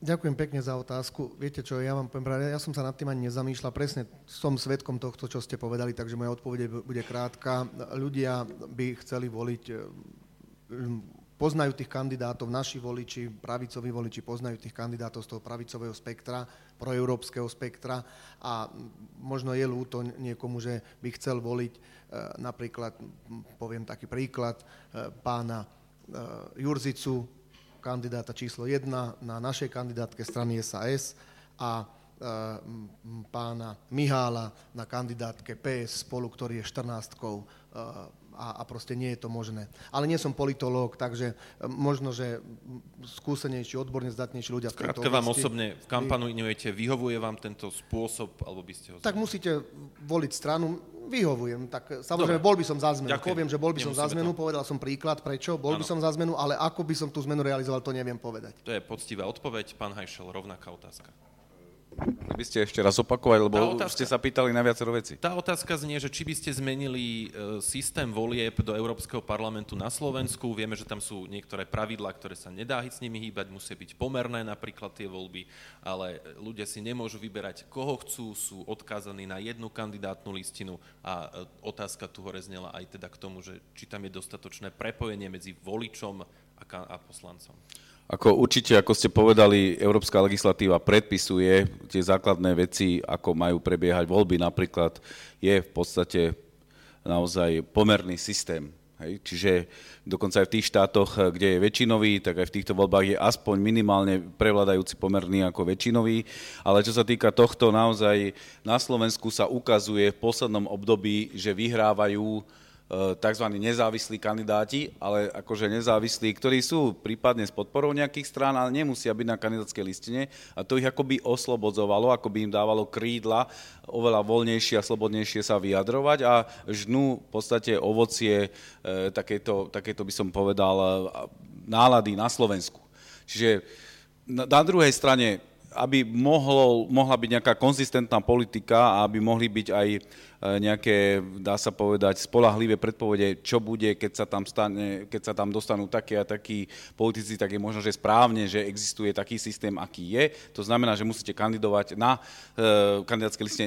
Ďakujem pekne za otázku. Viete čo, ja vám poviem, ja som sa nad tým ani nezamýšľal. Presne som svetkom tohto, čo ste povedali, takže moja odpoveď bude krátka. Ľudia by chceli voliť eh, poznajú tých kandidátov, naši voliči, pravicoví voliči poznajú tých kandidátov z toho pravicového spektra, proeurópskeho spektra a možno je ľúto niekomu, že by chcel voliť e, napríklad, poviem taký príklad, e, pána Jurzicu, kandidáta číslo 1 na našej kandidátke strany SAS a pána Mihála na kandidátke PS spolu, ktorý je 14 a, a proste nie je to možné. Ale nie som politológ, takže e, možno, že skúsenejší, odborne zdatnejší ľudia tejto vám osobne v kampanujete, vyhovuje vám tento spôsob, alebo by ste ho... Tak musíte voliť stranu, vyhovujem. Tak samozrejme, Dobre. bol by som za zmenu. Ďakujem. Poviem, že bol by som za zmenu, to. povedal som príklad, prečo, bol ano. by som za zmenu, ale ako by som tú zmenu realizoval, to neviem povedať. To je poctivá odpoveď. Pán Hajšel, rovnaká otázka. By ste ešte raz opakovali, lebo otázka, ste sa pýtali na viacero veci. Tá otázka znie, že či by ste zmenili e, systém volieb do Európskeho parlamentu na Slovensku. Vieme, že tam sú niektoré pravidlá, ktoré sa nedá s nimi hýbať, musia byť pomerné napríklad tie voľby, ale ľudia si nemôžu vyberať, koho chcú, sú odkázaní na jednu kandidátnu listinu a e, otázka tu hore znela aj teda k tomu, že či tam je dostatočné prepojenie medzi voličom a, a poslancom. Ako určite, ako ste povedali, európska legislatíva predpisuje tie základné veci, ako majú prebiehať voľby. Napríklad je v podstate naozaj pomerný systém. Hej? Čiže dokonca aj v tých štátoch, kde je väčšinový, tak aj v týchto voľbách je aspoň minimálne prevladajúci pomerný ako väčšinový. Ale čo sa týka tohto, naozaj na Slovensku sa ukazuje v poslednom období, že vyhrávajú tzv. nezávislí kandidáti, ale akože nezávislí, ktorí sú prípadne s podporou nejakých strán, ale nemusia byť na kandidátskej listine a to ich akoby oslobodzovalo, ako by im dávalo krídla oveľa voľnejšie a slobodnejšie sa vyjadrovať a žnú v podstate ovocie e, takéto, takéto by som povedal e, nálady na Slovensku. Čiže na, na druhej strane aby mohlo, mohla byť nejaká konzistentná politika a aby mohli byť aj nejaké, dá sa povedať, spolahlivé predpovede, čo bude, keď sa tam, stane, keď sa tam dostanú také a takí politici, tak je možno, že správne, že existuje taký systém, aký je. To znamená, že musíte kandidovať na e, kandidátskej liste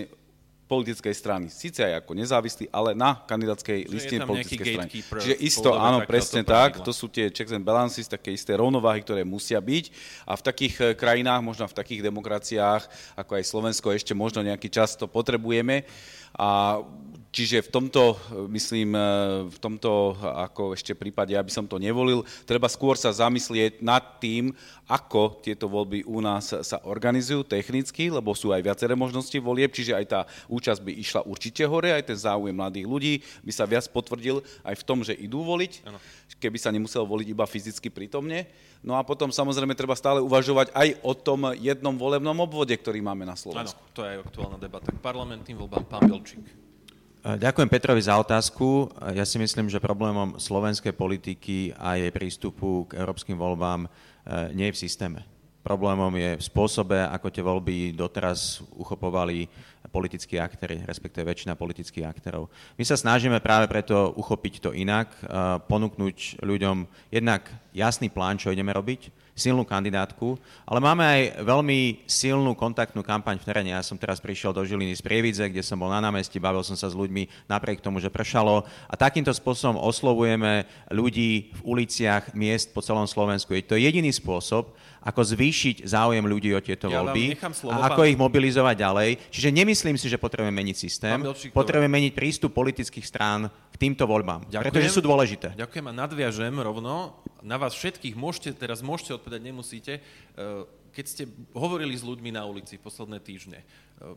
politickej strany. Sice aj ako nezávislý, ale na kandidátskej listine politickej strany. Čiže isto, áno, presne tak. To sú tie checks and balances, také isté rovnováhy, ktoré musia byť. A v takých e, krajinách, možno v takých demokraciách, ako aj Slovensko, ešte možno nejaký čas to potrebujeme. A Čiže v tomto, myslím, e, v tomto ako ešte prípade, aby som to nevolil, treba skôr sa zamyslieť nad tým, ako tieto voľby u nás sa organizujú technicky, lebo sú aj viaceré možnosti volieb, čiže aj tá účasť by išla určite hore, aj ten záujem mladých ľudí by sa viac potvrdil aj v tom, že idú voliť, ano. keby sa nemusel voliť iba fyzicky prítomne. No a potom samozrejme treba stále uvažovať aj o tom jednom volebnom obvode, ktorý máme na Slovensku. Áno, to je aktuálna debata k parlamentným voľbám. Pán Belčík. Ďakujem Petrovi za otázku. Ja si myslím, že problémom slovenskej politiky a jej prístupu k európskym voľbám e, nie je v systéme. Problémom je v spôsobe, ako tie voľby doteraz uchopovali politickí aktéry, respektíve väčšina politických aktérov. My sa snažíme práve preto uchopiť to inak, e, ponúknuť ľuďom jednak jasný plán, čo ideme robiť, silnú kandidátku, ale máme aj veľmi silnú kontaktnú kampaň v teréne. Ja som teraz prišiel do Žiliny z Prievidze, kde som bol na námestí, bavil som sa s ľuďmi napriek tomu, že pršalo a takýmto spôsobom oslovujeme ľudí v uliciach miest po celom Slovensku. Je to jediný spôsob, ako zvýšiť záujem ľudí o tieto ja voľby slovo, a ako pán... ich mobilizovať ďalej. Čiže nemyslím si, že potrebujeme meniť systém, potrebujeme meniť prístup politických strán k týmto voľbám, Ďakujem. pretože sú dôležité. Ďakujem a nadviažem rovno. Na vás všetkých môžete, teraz môžete odpovedať, nemusíte. E, keď ste hovorili s ľuďmi na ulici posledné týždne, e,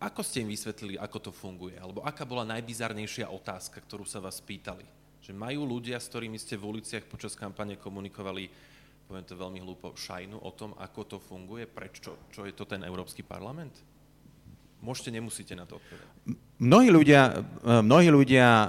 ako ste im vysvetlili, ako to funguje? Alebo aká bola najbizarnejšia otázka, ktorú sa vás pýtali? Že majú ľudia, s ktorými ste v uliciach počas kampane komunikovali, poviem to veľmi hlúpo, šajnu o tom, ako to funguje, prečo, čo je to ten Európsky parlament? Môžete, nemusíte na to odpovedať. Mnohí ľudia, e, mnohí ľudia e,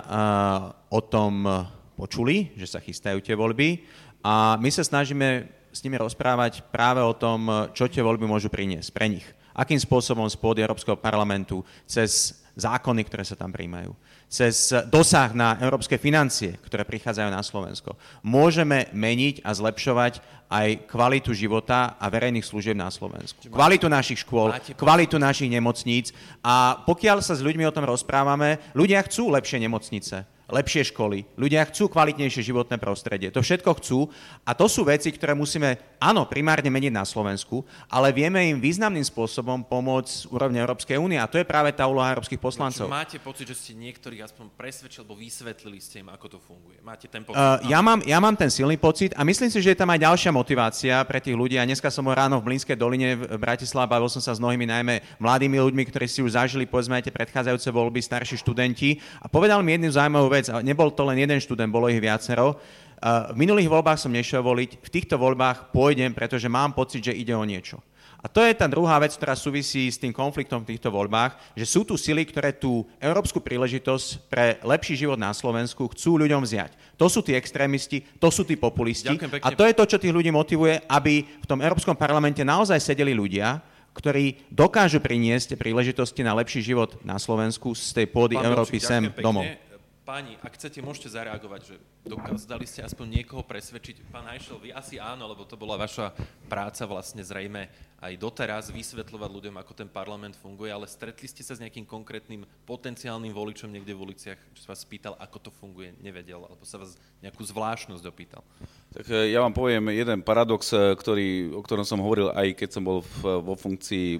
o tom počuli, že sa chystajú tie voľby a my sa snažíme s nimi rozprávať práve o tom, čo tie voľby môžu priniesť pre nich. Akým spôsobom spôd Európskeho parlamentu cez zákony, ktoré sa tam príjmajú, cez dosah na európske financie, ktoré prichádzajú na Slovensko. Môžeme meniť a zlepšovať aj kvalitu života a verejných služieb na Slovensku. Kvalitu našich škôl, kvalitu našich nemocníc a pokiaľ sa s ľuďmi o tom rozprávame, ľudia chcú lepšie nemocnice. lepšie školy, ľudia chcú kvalitnejšie životné prostredie. To všetko chcú a to sú veci, ktoré musíme, áno, primárne meniť na Slovensku, ale vieme im významným spôsobom pomôcť z úrovne Európskej únie a to je práve tá úloha európskych poslancov. No, máte pocit, že ste niektorých aspoň presvedčili alebo vysvetlili ste im, ako to funguje? Máte ten pocit? Uh, ja, mám, ja mám ten silný pocit a myslím si, že je tam aj ďalšia motivácia pre tých ľudí. A dneska som ráno v Mlínskej doline v Bratislave, bavil som sa s mnohými najmä mladými ľuďmi, ktorí si už zažili povedzme aj tie predchádzajúce voľby, starší študenti a povedal mi jednu zaujímavú vec, a nebol to len jeden študent, bolo ich viacero. V minulých voľbách som nešiel voliť, v týchto voľbách pôjdem, pretože mám pocit, že ide o niečo. A to je tá druhá vec, ktorá súvisí s tým konfliktom v týchto voľbách, že sú tu sily, ktoré tú európsku príležitosť pre lepší život na Slovensku chcú ľuďom vziať. To sú tí extrémisti, to sú tí populisti. A to je to, čo tých ľudí motivuje, aby v tom Európskom parlamente naozaj sedeli ľudia, ktorí dokážu priniesť príležitosti na lepší život na Slovensku z tej pôdy Pán Európy sem domov. Páni, ak chcete, môžete zareagovať, že dokázali ste aspoň niekoho presvedčiť. Pán Hajšel, vy asi áno, lebo to bola vaša práca vlastne zrejme aj doteraz vysvetľovať ľuďom, ako ten parlament funguje, ale stretli ste sa s nejakým konkrétnym potenciálnym voličom niekde v uliciach, čo sa vás spýtal, ako to funguje, nevedel, alebo sa vás nejakú zvláštnosť opýtal? Tak e, ja vám poviem jeden paradox, e, ktorý, o ktorom som hovoril aj keď som bol v, vo funkcii,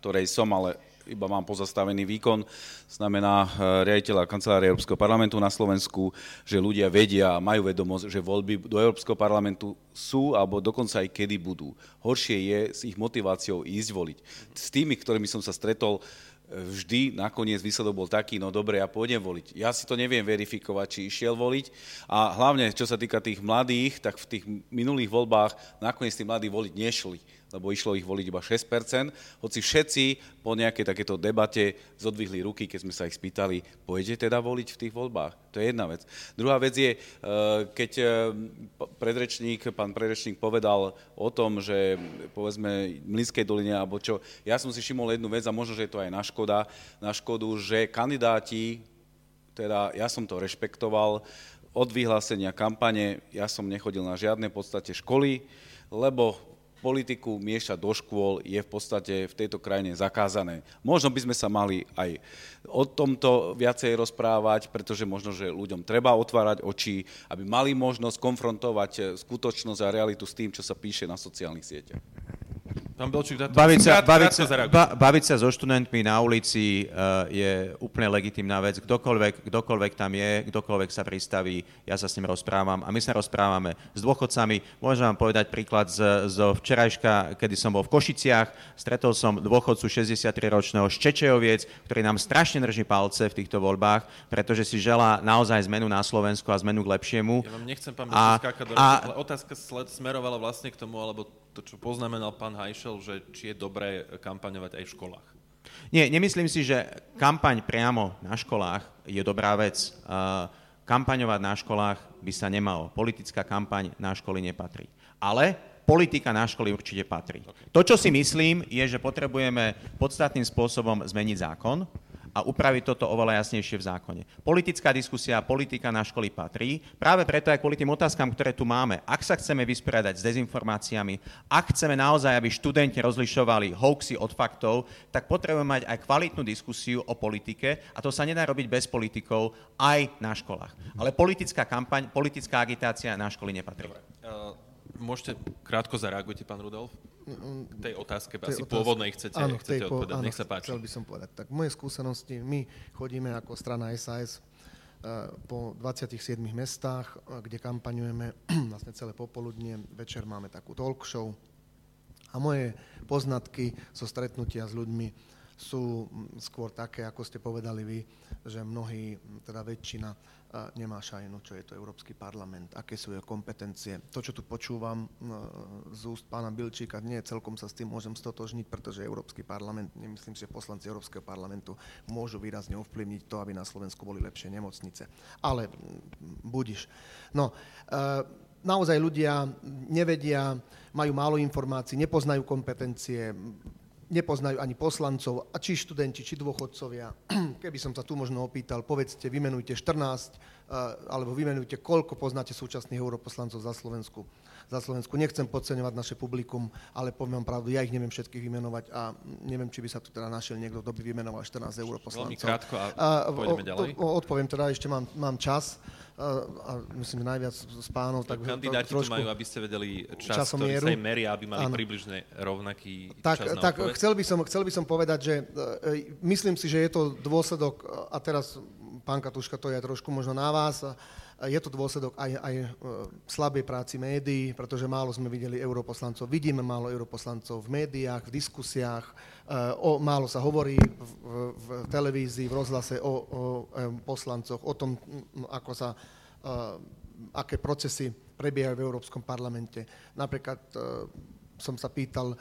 ktorej som, ale iba mám pozastavený výkon, znamená eh, riaditeľa kancelárie Európskeho parlamentu na Slovensku, že ľudia vedia majú vedomosť, že voľby do Európskeho parlamentu sú alebo dokonca aj kedy budú. Horšie je s ich motiváciou ísť voliť. S tými, ktorými som sa stretol, eh, vždy nakoniec výsledok bol taký, no dobre, ja pôjdem voliť. Ja si to neviem verifikovať, či išiel voliť. A hlavne, čo sa týka tých mladých, tak v tých minulých voľbách nakoniec tí mladí voliť nešli lebo išlo ich voliť iba 6%, hoci všetci po nejakej takéto debate zodvihli ruky, keď sme sa ich spýtali, pôjdete teda voliť v tých voľbách? To je jedna vec. Druhá vec je, eh, keď eh, predrečník, pán predrečník povedal o tom, že povedzme Mlinskej doline alebo čo, ja som si všimol jednu vec a možno, že je to aj na, škoda, na škodu, že kandidáti, teda ja som to rešpektoval, od vyhlásenia kampane ja som nechodil na žiadne podstate školy, lebo politiku miešať do škôl je v podstate v tejto krajine zakázané. Možno by sme sa mali aj o tomto viacej rozprávať, pretože možno, že ľuďom treba otvárať oči, aby mali možnosť konfrontovať skutočnosť a realitu s tým, čo sa píše na sociálnych sieťach. Pán Belčík, baviť, sa, baviť, sa, ba, baviť sa so študentmi na ulici uh, je úplne legitimná vec. Kdokoľvek, kdokoľvek tam je, kdokoľvek sa pristaví, ja sa s ním rozprávam a my sa rozprávame s dôchodcami. Môžem vám povedať príklad z, zo včerajška, kedy som bol v Košiciach. Stretol som dôchodcu 63-ročného Ščečejoviec, ktorý nám strašne drží palce v týchto voľbách, pretože si želá naozaj zmenu na Slovensku a zmenu k lepšiemu. Ja vám nechcem, pán a, skákať do a, otázka smerovala vlastne k tomu, alebo to, čo poznamenal pán Hajšel, že či je dobré kampaňovať aj v školách. Nie, nemyslím si, že kampaň priamo na školách je dobrá vec. Kampaňovať na školách by sa nemalo. Politická kampaň na školy nepatrí. Ale politika na školy určite patrí. To, čo si myslím, je, že potrebujeme podstatným spôsobom zmeniť zákon, a upraviť toto oveľa jasnejšie v zákone. Politická diskusia politika na školy patrí, práve preto aj kvôli tým otázkam, ktoré tu máme. Ak sa chceme vysporiadať s dezinformáciami, ak chceme naozaj, aby študenti rozlišovali hoaxy od faktov, tak potrebujeme mať aj kvalitnú diskusiu o politike a to sa nedá robiť bez politikov aj na školách. Ale politická kampaň, politická agitácia na školy nepatrí. Dobre. Môžete krátko zareagujte, pán Rudolf? K tej otázke, tej asi otázke. pôvodnej chcete, áno, chcete tej, odpovedať. Áno, Nech sa páči. Chcel by som povedať. Tak moje skúsenosti, my chodíme ako strana SAS eh, po 27 mestách, eh, kde kampaňujeme [CLEARS THROAT] vlastne celé popoludne. Večer máme takú talk show. A moje poznatky zo so stretnutia s ľuďmi sú mm, skôr také, ako ste povedali vy, že mnohí, teda väčšina nemá šajnu, čo je to Európsky parlament, aké sú jeho kompetencie. To, čo tu počúvam e, z úst pána Bilčíka, nie celkom sa s tým môžem stotožniť, pretože Európsky parlament, nemyslím že poslanci Európskeho parlamentu môžu výrazne ovplyvniť to, aby na Slovensku boli lepšie nemocnice. Ale budiš. No, e, naozaj ľudia nevedia, majú málo informácií, nepoznajú kompetencie, nepoznajú ani poslancov, a či študenti, či dôchodcovia. [CLEARS THROAT] Keby som sa tu možno opýtal, povedzte, vymenujte 14, eh, alebo vymenujte, koľko poznáte súčasných europoslancov za Slovensku. Za Slovensku. Nechcem podceňovať naše publikum, ale poviem vám pravdu, ja ich neviem všetkých vymenovať a neviem, či by sa tu teda našiel niekto, kto by vymenoval 14 europoslancov. Veľmi krátko a, a pôjdeme ďalej. Odpoviem teda, ešte mám, mám čas a myslím, najviac z pánov. Tak kandidáti trošku, tu majú, aby ste vedeli čas, ktorý sa im meria, aby mali áno. približne rovnaký tak, čas na Tak chcel by, som, chcel by som povedať, že e, myslím si, že je to dôsledok, a teraz, pán Katuška, to je trošku možno na vás, je to dôsledok aj, aj e, slabej práci médií, pretože málo sme videli europoslancov. Vidíme málo europoslancov v médiách, v diskusiách, e, o, málo sa hovorí v, v, televízii, v rozhlase o, o e, poslancoch, o tom, ako sa, aké procesy prebiehajú v Európskom parlamente. Napríklad som sa pýtal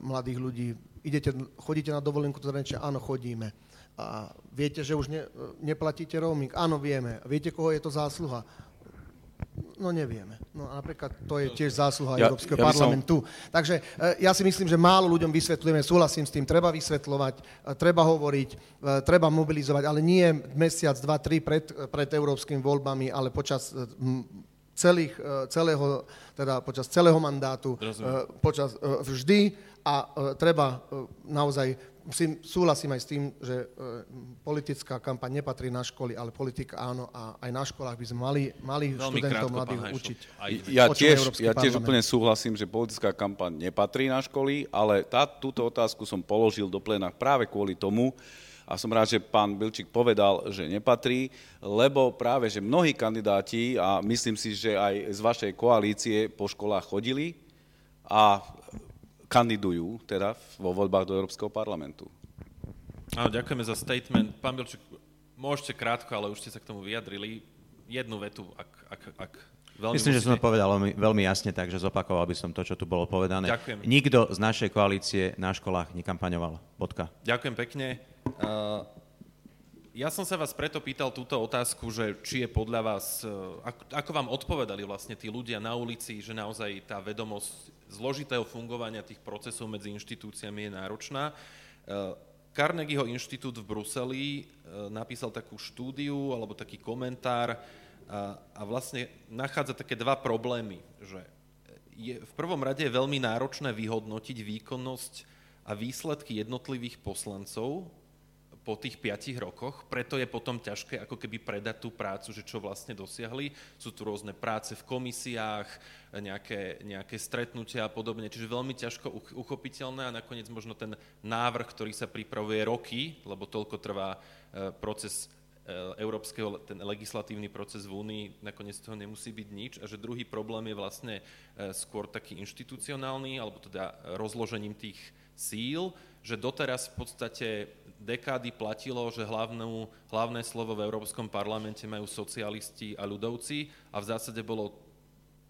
mladých ľudí, idete, chodíte na dovolenku do zahraničia? Áno, chodíme a viete, že už ne, neplatíte roaming? Áno, vieme. Viete, koho je to zásluha? No nevieme. No a napríklad to je tiež zásluha ja, Európskeho ja parlamentu. Som... Takže e, ja si myslím, že málo ľuďom vysvetľujeme, súhlasím s tým, treba vysvetľovať, e, treba hovoriť, e, treba mobilizovať, ale nie mesiac, dva, tri pred, pred európskymi voľbami, ale počas celých, celého, teda počas celého mandátu, Rozumiem. počas vždy a treba naozaj musím, súhlasím aj s tým, že e, politická kampaň nepatrí na školy, ale politika áno a aj na školách by sme mali, mali študentov mladých učiť. Ja tiež, ja tiež úplne súhlasím, že politická kampaň nepatrí na školy, ale tá, túto otázku som položil do plena práve kvôli tomu, a som rád, že pán Bilčík povedal, že nepatrí, lebo práve, že mnohí kandidáti, a myslím si, že aj z vašej koalície po školách chodili a kandidujú teda vo voľbách do Európskeho parlamentu. Áno, ďakujeme za statement. Pán Bilčuk, môžete krátko, ale už ste sa k tomu vyjadrili. Jednu vetu, ak, ak, ak veľmi Myslím, musíte... že som to povedal veľmi, veľmi jasne, takže zopakoval by som to, čo tu bolo povedané. Ďakujem. Nikto z našej koalície na školách nekampaňoval. Bodka. Ďakujem pekne. Uh, ja som sa vás preto pýtal túto otázku, že či je podľa vás, e, ako, vám odpovedali vlastne tí ľudia na ulici, že naozaj tá vedomosť zložitého fungovania tých procesov medzi inštitúciami je náročná. E, Carnegieho inštitút v Bruseli e, napísal takú štúdiu alebo taký komentár a, a vlastne nachádza také dva problémy, že je, v prvom rade je veľmi náročné vyhodnotiť výkonnosť a výsledky jednotlivých poslancov po tých piatich rokoch, preto je potom ťažké ako keby predať tú prácu, že čo vlastne dosiahli. Sú tu rôzne práce v komisiách, nejaké, nejaké stretnutia a podobne, čiže veľmi ťažko uchopiteľné. A nakoniec možno ten návrh, ktorý sa pripravuje roky, lebo toľko trvá e, proces e, európskeho, ten legislatívny proces v Únii, nakoniec toho nemusí byť nič. A že druhý problém je vlastne e, skôr taký inštitucionálny, alebo teda rozložením tých síl, že doteraz v podstate dekády platilo, že hlavnú, hlavné slovo v Európskom parlamente majú socialisti a ľudovci a v zásade bolo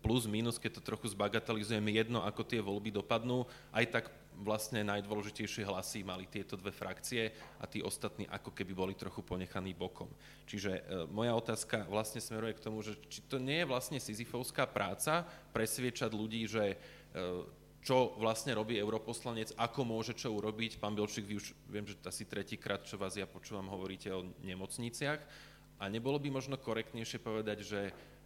plus, minus, keď to trochu zbagatelizujeme, jedno, ako tie voľby dopadnú, aj tak vlastne najdôležitejšie hlasy mali tieto dve frakcie a tí ostatní ako keby boli trochu ponechaní bokom. Čiže e, moja otázka vlastne smeruje k tomu, že či to nie je vlastne sizifovská práca presviečať ľudí, že e, čo vlastne robí europoslanec, ako môže čo urobiť. Pán Bilčík, vy už viem, že asi tretíkrát, čo vás ja počúvam, hovoríte o nemocniciach. A nebolo by možno korektnejšie povedať, že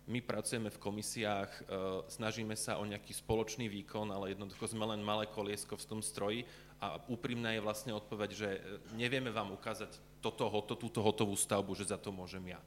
my pracujeme v komisiách, e, snažíme sa o nejaký spoločný výkon, ale jednoducho sme len malé koliesko v tom stroji a úprimná je vlastne odpoveď, že e, nevieme vám ukázať toto, hoto, túto hotovú stavbu, že za to môžem ja.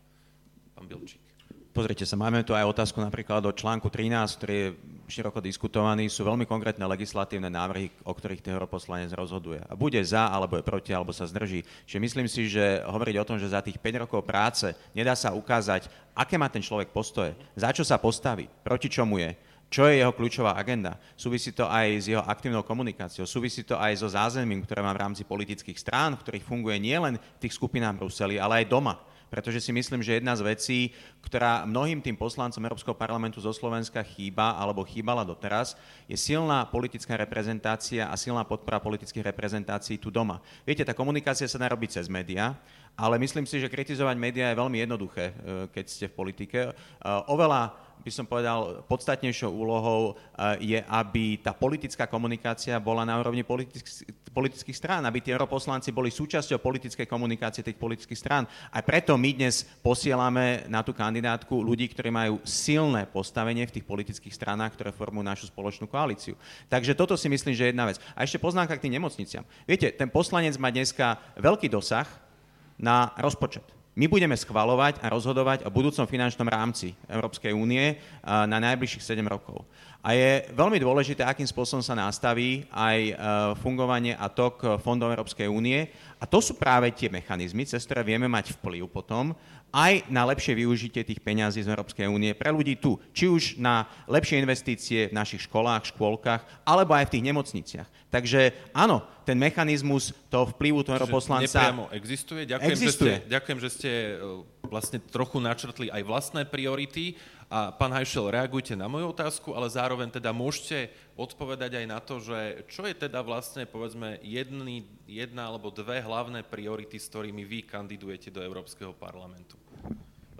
Pán Bilčík. Pozrite sa, máme tu aj otázku napríklad do článku 13, ktorý je široko diskutovaný. Sú veľmi konkrétne legislatívne návrhy, o ktorých ten europoslanec rozhoduje. A bude za, alebo je proti, alebo sa zdrží. Čiže myslím si, že hovoriť o tom, že za tých 5 rokov práce nedá sa ukázať, aké má ten človek postoje, za čo sa postaví, proti čomu je, čo je jeho kľúčová agenda. Súvisí to aj s jeho aktívnou komunikáciou, súvisí to aj so zázemím, ktoré má v rámci politických strán, v ktorých funguje nielen v tých skupinách Bruseli, ale aj doma pretože si myslím, že jedna z vecí, ktorá mnohým tým poslancom Európskeho parlamentu zo Slovenska chýba alebo chýbala doteraz, je silná politická reprezentácia a silná podpora politických reprezentácií tu doma. Viete, tá komunikácia sa dá cez médiá, ale myslím si, že kritizovať médiá je veľmi jednoduché, e, keď ste v politike. E, oveľa by som povedal, podstatnejšou úlohou je, aby tá politická komunikácia bola na úrovni politických strán, aby tí europoslanci boli súčasťou politickej komunikácie tých politických strán. A preto my dnes posielame na tú kandidátku ľudí, ktorí majú silné postavenie v tých politických stranách, ktoré formujú našu spoločnú koalíciu. Takže toto si myslím, že je jedna vec. A ešte poznámka k tým nemocniciam. Viete, ten poslanec má dneska veľký dosah na rozpočet. My budeme schvalovať a rozhodovať o budúcom finančnom rámci Európskej únie na najbližších 7 rokov. A je veľmi dôležité, akým spôsobom sa nastaví aj e, fungovanie a tok fondov Európskej únie. A to sú práve tie mechanizmy, cez ktoré vieme mať vplyv potom aj na lepšie využitie tých peňazí z Európskej únie pre ľudí tu. Či už na lepšie investície v našich školách, škôlkach, alebo aj v tých nemocniciach. Takže áno, ten mechanizmus toho vplyvu toho poslanca... Nepriamo existuje. Ďakujem, existuje. Že ste, ďakujem, že ste e, vlastne trochu načrtli aj vlastné priority. A pán Hajšel, reagujte na moju otázku, ale zároveň teda môžete odpovedať aj na to, že čo je teda vlastne, povedzme, jedný, jedna alebo dve hlavné priority, s ktorými vy kandidujete do Európskeho parlamentu?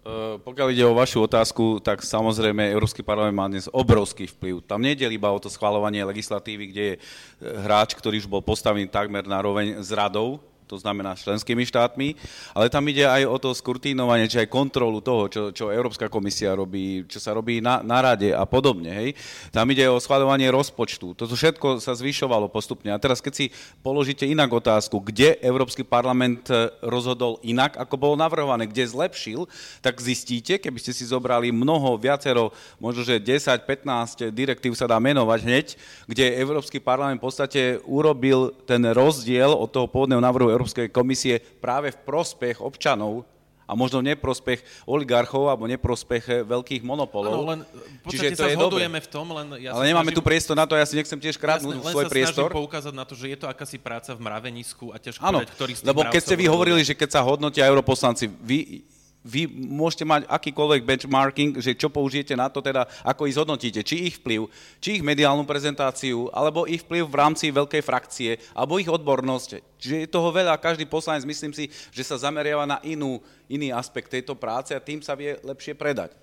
Uh, pokiaľ ide o vašu otázku, tak samozrejme Európsky parlament má dnes obrovský vplyv. Tam nejde iba o to schvalovanie legislatívy, kde je hráč, ktorý už bol postavený takmer na roveň s radou, to znamená členskými štátmi, ale tam ide aj o to skurtínovanie, či aj kontrolu toho, čo, čo Európska komisia robí, čo sa robí na, na rade a podobne. Hej. Tam ide o schváľovanie rozpočtu. Toto všetko sa zvyšovalo postupne. A teraz, keď si položíte inak otázku, kde Európsky parlament e, rozhodol inak, ako bolo navrhované, kde zlepšil, tak zistíte, keby ste si zobrali mnoho, viacero, možno že 10-15 direktív sa dá menovať hneď, kde Európsky parlament v podstate urobil ten rozdiel od toho pôvodného návrhu Európskej komisie práve v prospech občanov a možno neprospech oligarchov alebo neprospech veľkých monopolov. Ano, len v Čiže to sa je zhodujeme v tom, len ja Ale nemáme snažím, tu priestor na to, ja si nechcem tiež krátnuť svoj priestor. Len sa poukázať na to, že je to akási práca v mravenisku a ťažko ano, povedať, ktorý z lebo keď ste vy hovorili, že keď sa hodnotia europoslanci, vy vy môžete mať akýkoľvek benchmarking, že čo použijete na to, teda ako ich zhodnotíte, či ich vplyv, či ich mediálnu prezentáciu, alebo ich vplyv v rámci veľkej frakcie, alebo ich odbornosť. Čiže je toho veľa, každý poslanec, myslím si, že sa zameriava na inú, iný aspekt tejto práce a tým sa vie lepšie predať.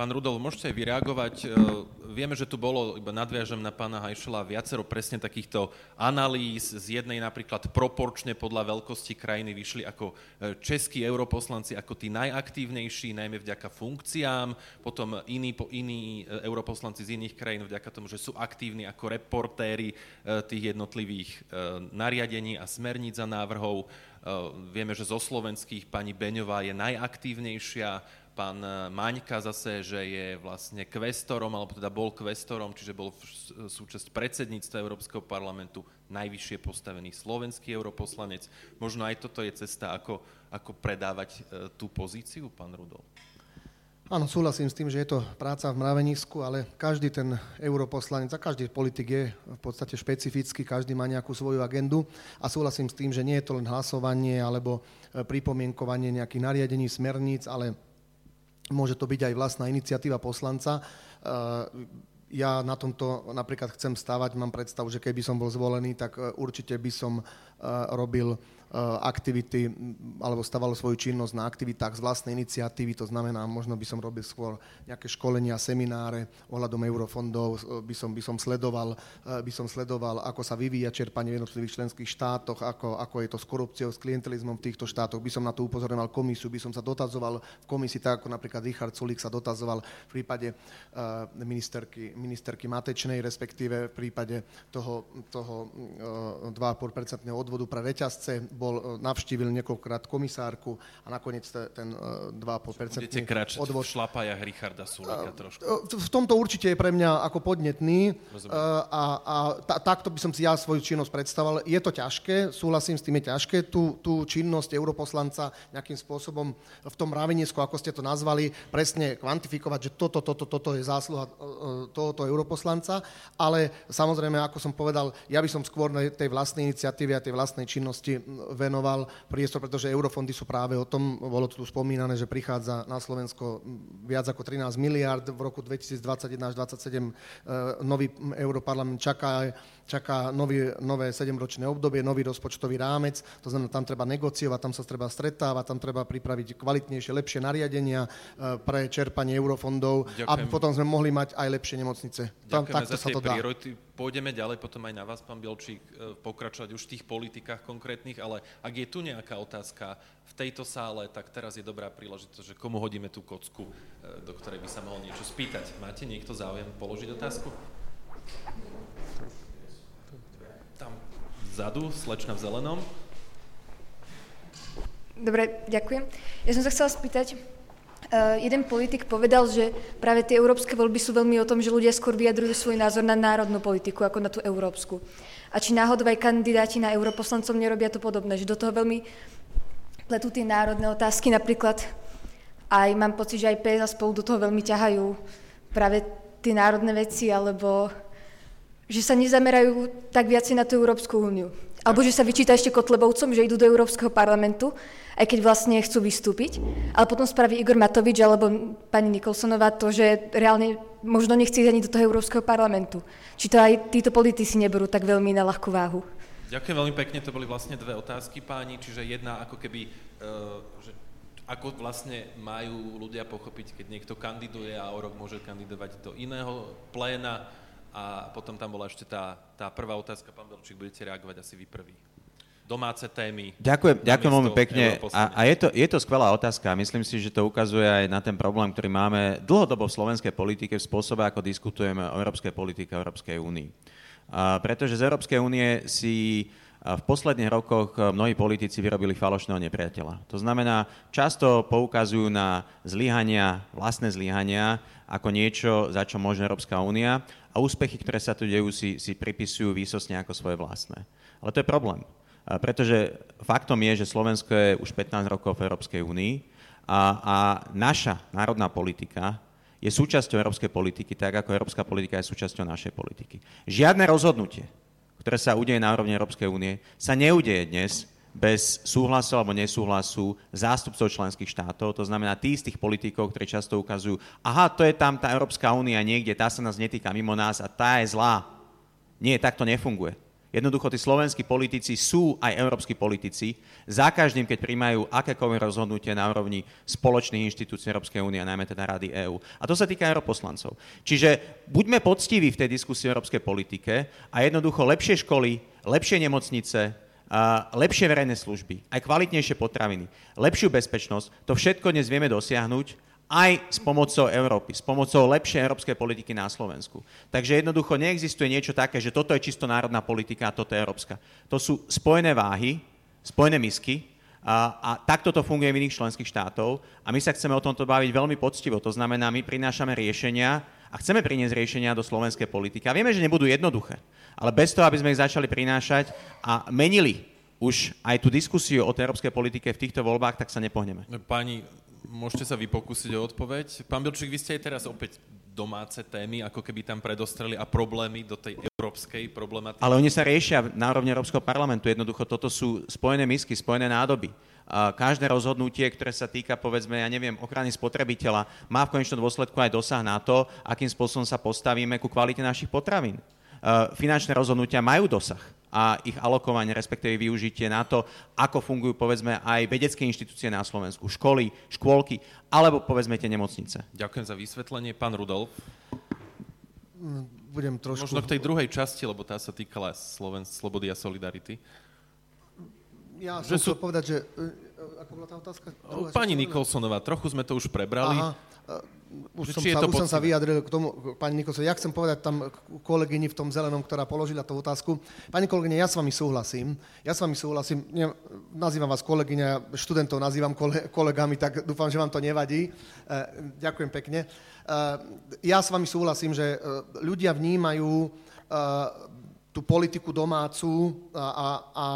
Pán Rudol, môžete aj vyreagovať. E, vieme, že tu bolo, iba nadviažem na pána Hajšela, viacero presne takýchto analýz. Z jednej napríklad proporčne podľa veľkosti krajiny vyšli ako e, českí europoslanci ako tí najaktívnejší, najmä vďaka funkciám, potom iní, iní e, europoslanci z iných krajín vďaka tomu, že sú aktívni ako reportéri tých jednotlivých nariadení a smerníc a návrhov. Vieme, že zo slovenských pani Beňová je najaktívnejšia, pán eh, Maňka zase, že je vlastne kvestorom, alebo teda bol kvestorom, čiže bol súčasť predsedníctva Európskeho parlamentu, najvyššie postavený slovenský europoslanec. Možno aj toto je cesta, ako, ako predávať eh, tú pozíciu, pán Rudol. Áno, súhlasím s tým, že je to práca v mravenisku, ale každý ten europoslanec a každý politik je v podstate špecifický, každý má nejakú svoju agendu a súhlasím s tým, že nie je to len hlasovanie alebo eh, pripomienkovanie nejakých nariadení, smerníc, ale Môže to byť aj vlastná iniciatíva poslanca. Eh, ja na tomto napríklad chcem stávať, mám predstavu, že keby som bol zvolený, tak eh, určite by som eh, robil aktivity alebo staval svoju činnosť na aktivitách z vlastnej iniciatívy, to znamená, možno by som robil skôr nejaké školenia, semináre ohľadom eurofondov, eh, by som, by som, sledoval, eh, by som sledoval, ako sa vyvíja čerpanie v jednotlivých členských štátoch, ako, ako je to s korupciou, s klientelizmom v týchto štátoch, by som na to upozorňoval komisiu, by som sa dotazoval v komisii, tak ako napríklad Richard Sulík sa dotazoval v prípade ministerky, ministerky Matečnej, respektíve v prípade toho, toho 2,5% odvodu pre reťazce, bol, e, navštívil niekoľkokrát komisárku a nakoniec ten 2,5% Budete kráčať odvod... v šlapajach Richarda Sulika trošku. E, v tomto určite je pre mňa ako podnetný Rozumiem. E, a, a ta, takto by som si ja svoju činnosť predstavoval. Je to ťažké, súhlasím s tým, je ťažké tú, tú činnosť europoslanca nejakým spôsobom v tom ravinisku, ako ste to nazvali, presne kvantifikovať, že toto, toto, toto je zásluha tohoto europoslanca, ale samozrejme, ako som povedal, ja by som skôr tej vlastnej iniciatívy a tej vlastnej činnosti venoval priestor, pretože eurofondy sú práve o tom, bolo tu spomínané, že prichádza na Slovensko viac ako 13 miliard, v roku 2021 až 2027 e, nový europarlament čaká čaká nový, nové 7-ročné obdobie, nový rozpočtový rámec, to znamená, tam treba negociovať, tam sa treba stretávať, tam treba pripraviť kvalitnejšie, lepšie nariadenia pre čerpanie eurofondov, Ďakujem. aby potom sme mohli mať aj lepšie nemocnice. Tam, takto za sa to dá. Priority. Pôjdeme ďalej potom aj na vás, pán Bielčík, pokračovať už v tých politikách konkrétnych, ale ak je tu nejaká otázka v tejto sále, tak teraz je dobrá príležitosť, že komu hodíme tú kocku, do ktorej by sa mohol niečo spýtať. Máte niekto záujem položiť otázku? Tam vzadu, slečna v zelenom. Dobre, ďakujem. Ja som sa chcela spýtať, Uh, jeden politik povedal, že práve tie európske voľby sú veľmi o tom, že ľudia skôr vyjadrujú svoj názor na národnú politiku ako na tú európsku. A či náhodou aj kandidáti na europoslancov nerobia to podobné, že do toho veľmi pletú tie národné otázky, napríklad aj mám pocit, že aj PS spolu do toho veľmi ťahajú práve tie národné veci, alebo že sa nezamerajú tak viacej na tú Európsku úniu. Alebo že sa vyčíta ešte Kotlebovcom, že idú do Európskeho parlamentu, aj keď vlastne chcú vystúpiť. Ale potom spraví Igor Matovič alebo pani Nikolsonová to, že reálne možno nechce ísť ani do toho Európskeho parlamentu. Či to aj títo politici neberú tak veľmi na ľahkú váhu. Ďakujem veľmi pekne, to boli vlastne dve otázky páni, čiže jedna ako keby, uh, že ako vlastne majú ľudia pochopiť, keď niekto kandiduje a o rok môže kandidovať do iného pléna, a potom tam bola ešte tá, tá prvá otázka, pán Belčík, budete reagovať asi vy prvý. Domáce témy. Ďakujem, ďakujem veľmi pekne. A, a je, to, je to skvelá otázka. Myslím si, že to ukazuje aj na ten problém, ktorý máme dlhodobo v slovenskej politike v spôsobe, ako diskutujeme o európskej politike a Európskej únii. A pretože z Európskej únie si v posledných rokoch mnohí politici vyrobili falošného nepriateľa. To znamená, často poukazujú na zlyhania, vlastné zlyhania, ako niečo, za čo môže Európska únia a úspechy, ktoré sa tu dejú, si, si pripisujú výsostne ako svoje vlastné. Ale to je problém, pretože faktom je, že Slovensko je už 15 rokov v Európskej únii a, a naša národná politika je súčasťou európskej politiky, tak ako európska politika je súčasťou našej politiky. Žiadne rozhodnutie, ktoré sa udeje na úrovni Európskej únie, sa neudeje dnes bez súhlasu alebo nesúhlasu zástupcov členských štátov, to znamená tí z tých politikov, ktorí často ukazujú, aha, to je tam tá Európska únia niekde, tá sa nás netýka mimo nás a tá je zlá. Nie, tak to nefunguje. Jednoducho tí slovenskí politici sú aj európsky politici. Za každým, keď príjmajú akékoľvek rozhodnutie na úrovni spoločných inštitúcií Európskej únie, najmä teda Rady EÚ. A to sa týka europoslancov. Čiže buďme poctiví v tej diskusii o európskej politike a jednoducho lepšie školy, lepšie nemocnice, lepšie verejné služby, aj kvalitnejšie potraviny, lepšiu bezpečnosť, to všetko dnes vieme dosiahnuť aj s pomocou Európy, s pomocou lepšej európskej politiky na Slovensku. Takže jednoducho neexistuje niečo také, že toto je čisto národná politika a toto je európska. To sú spojené váhy, spojené misky a, a takto to funguje v iných členských štátov a my sa chceme o tomto baviť veľmi poctivo. To znamená, my prinášame riešenia a chceme priniesť riešenia do slovenskej politiky. A vieme, že nebudú jednoduché ale bez toho, aby sme ich začali prinášať a menili už aj tú diskusiu o tej európskej politike v týchto voľbách, tak sa nepohneme. Pani, môžete sa vy pokúsiť o odpoveď. Pán Bilčík, vy ste aj teraz opäť domáce témy, ako keby tam predostreli a problémy do tej európskej problematiky. Ale oni sa riešia na úrovni Európskeho parlamentu. Jednoducho toto sú spojené misky, spojené nádoby. Každé rozhodnutie, ktoré sa týka, povedzme, ja neviem, ochrany spotrebiteľa, má v konečnom dôsledku aj dosah na to, akým spôsobom sa postavíme ku kvalite našich potravín. Eh, finančné rozhodnutia majú dosah a ich alokovanie, respektíve využitie na to, ako fungujú povedzme aj vedecké inštitúcie na Slovensku, školy, škôlky, alebo povedzme tie nemocnice. Ďakujem za vysvetlenie. Pán Rudolf. Budem trošku... Možno v tej druhej časti, lebo tá sa týkala Sloven, slobody a solidarity. Ja som chcel sú... povedať, že... Ako bola tá otázka? Druhá, Pani Nikolsonová, trochu sme to už prebrali. Aha už, som sa, už som sa vyjadril k tomu, pani Nikolson, ja chcem povedať tam kolegyni v tom zelenom, ktorá položila tú otázku. Pani kolegyne, ja s vami súhlasím. Ja s vami súhlasím. Ne, nazývam vás kolegyňa, študentov nazývam kole, kolegami, tak dúfam, že vám to nevadí. E, ďakujem pekne. E, ja s vami súhlasím, že e, ľudia vnímajú e, tú politiku domácu a, a, a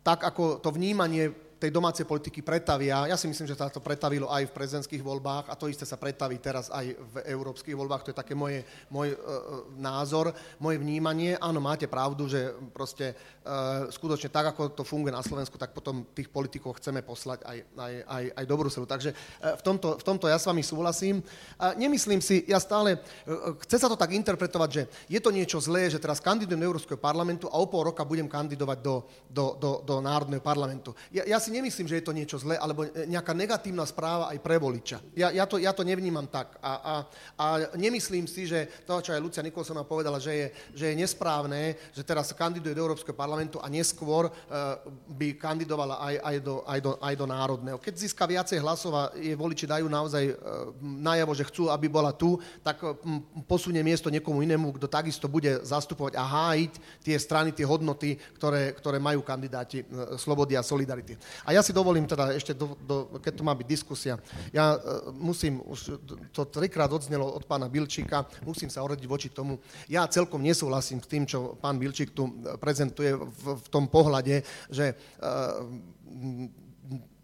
tak, ako to vnímanie tej domácej politiky pretavia. Ja si myslím, že sa to pretavilo aj v prezidentských voľbách a to isté sa pretaví teraz aj v európskych voľbách. To je také moje, môj uh, názor, moje vnímanie. Áno, máte pravdu, že proste uh, skutočne tak, ako to funguje na Slovensku, tak potom tých politikov chceme poslať aj, aj, aj, aj do Bruselu. Takže uh, v, tomto, v tomto ja s vami súhlasím. Uh, nemyslím si, ja stále, uh, chce sa to tak interpretovať, že je to niečo zlé, že teraz kandidujem do Európskeho parlamentu a o pol roka budem kandidovať do, do, do, do Národného parlamentu. Ja, ja si nemyslím, že je to niečo zlé, alebo nejaká negatívna správa aj pre voliča. Ja, ja, to, ja to nevnímam tak. A, a, a nemyslím si, že to, čo aj Lucia Nikolsonová povedala, že je, že je nesprávne, že teraz kandiduje do Európskeho parlamentu a neskôr uh, by kandidovala aj, aj, do, aj, do, aj do Národného. Keď získa viacej hlasov a jej voliči dajú naozaj uh, najavo, že chcú, aby bola tu, tak um, posunie miesto niekomu inému, kto takisto bude zastupovať a hájiť tie strany, tie hodnoty, ktoré, ktoré majú kandidáti Slobody a Solidarity. A ja si dovolím teda ešte, do, do, keď tu má byť diskusia, ja uh, musím, už to trikrát odznelo od pána Bilčíka, musím sa oradiť voči tomu. Ja celkom nesúhlasím s tým, čo pán Bilčík tu prezentuje v, v tom pohľade, že uh,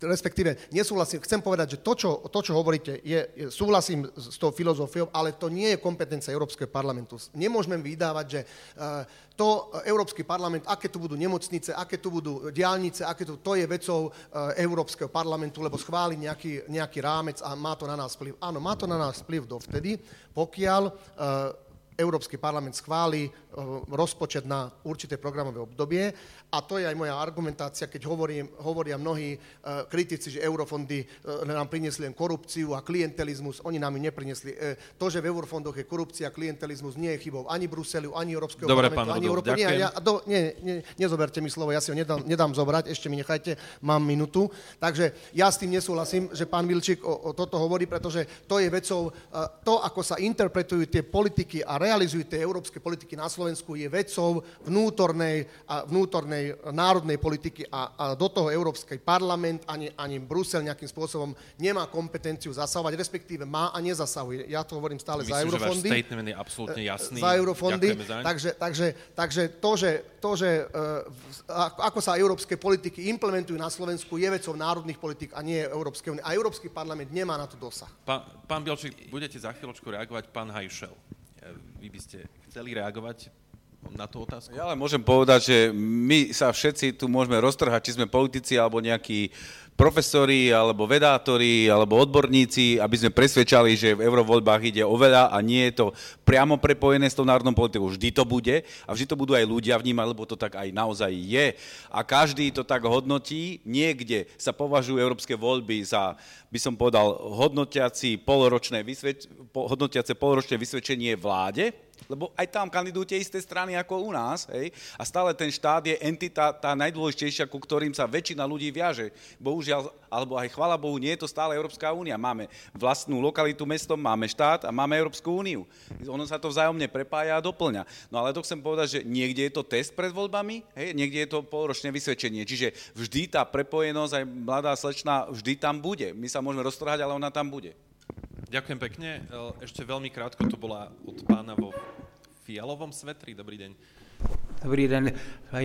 respektíve nesúhlasím, chcem povedať, že to, čo, to, čo hovoríte, je, je, súhlasím s tou filozofiou, ale to nie je kompetencia Európskeho parlamentu. Nemôžeme vydávať, že uh, to Európsky parlament, aké tu budú nemocnice, aké tu budú diálnice, aké tu, to je vecou uh, Európskeho parlamentu, lebo schváli nejaký, nejaký rámec a má to na nás vplyv. Áno, má to na nás vplyv dovtedy, pokiaľ uh, Európsky parlament schváli rozpočet na určité programové obdobie a to je aj moja argumentácia, keď hovorím, hovoria mnohí uh, kritici, že eurofondy uh, nám priniesli len korupciu a klientelizmus, oni nám ju neprinesli. To, že v eurofondoch je korupcia a klientelizmus, nie je chybou ani Bruselu, ani Európskeho Dobre, parlamentu, pán ani Európy. Nie, ja, do, nie, nie, nezoberte mi slovo, ja si ho nedám, nedám zobrať, ešte mi nechajte, mám minútu. Takže ja s tým nesúhlasím, že pán Vilčík o, o toto hovorí, pretože to je vecou, to, ako sa interpretujú tie politiky a realizujú tie európske politiky na Slovensku, je vecou vnútornej, a vnútornej národnej politiky a, a do toho Európsky parlament ani, ani Brusel nejakým spôsobom nemá kompetenciu zasahovať, respektíve má a nezasahuje. Ja to hovorím stále Myslím, za eurofondy. Že statement je absolútne jasný. Za eurofondy. Takže, takže, takže to, že, to, že uh, ako sa európske politiky implementujú na Slovensku, je vecou národných politik a nie Európskej únie. A Európsky parlament nemá na to dosah. Pán, pán Bielčík, budete za chvíľočku reagovať, pán Hajšel. Vy by ste chceli reagovať? na tú otázku? Ja ale môžem povedať, že my sa všetci tu môžeme roztrhať, či sme politici alebo nejakí profesori, alebo vedátori, alebo odborníci, aby sme presvedčali, že v eurovoľbách ide o veľa a nie je to priamo prepojené s tou národnou politikou. Vždy to bude a vždy to budú aj ľudia vnímať, lebo to tak aj naozaj je. A každý to tak hodnotí. Niekde sa považujú európske voľby za, by som povedal, hodnotiaci poloročné, vysvedč- hodnotiace poloročné vysvedčenie vláde, lebo aj tam kandidujú tie isté strany ako u nás, hej, a stále ten štát je entita tá najdôležitejšia, ku ktorým sa väčšina ľudí viaže. Bohužiaľ, alebo aj chvala Bohu, nie je to stále Európska únia. Máme vlastnú lokalitu mestom, máme štát a máme Európsku úniu. Ono sa to vzájomne prepája a doplňa. No ale to chcem povedať, že niekde je to test pred voľbami, hej, niekde je to polročné vysvedčenie. Čiže vždy tá prepojenosť, aj mladá slečna, vždy tam bude. My sa môžeme roztrhať, ale ona tam bude. Ďakujem pekne. Ešte veľmi krátko to bola od pána vo fialovom svetri. Dobrý deň. Dobrý den,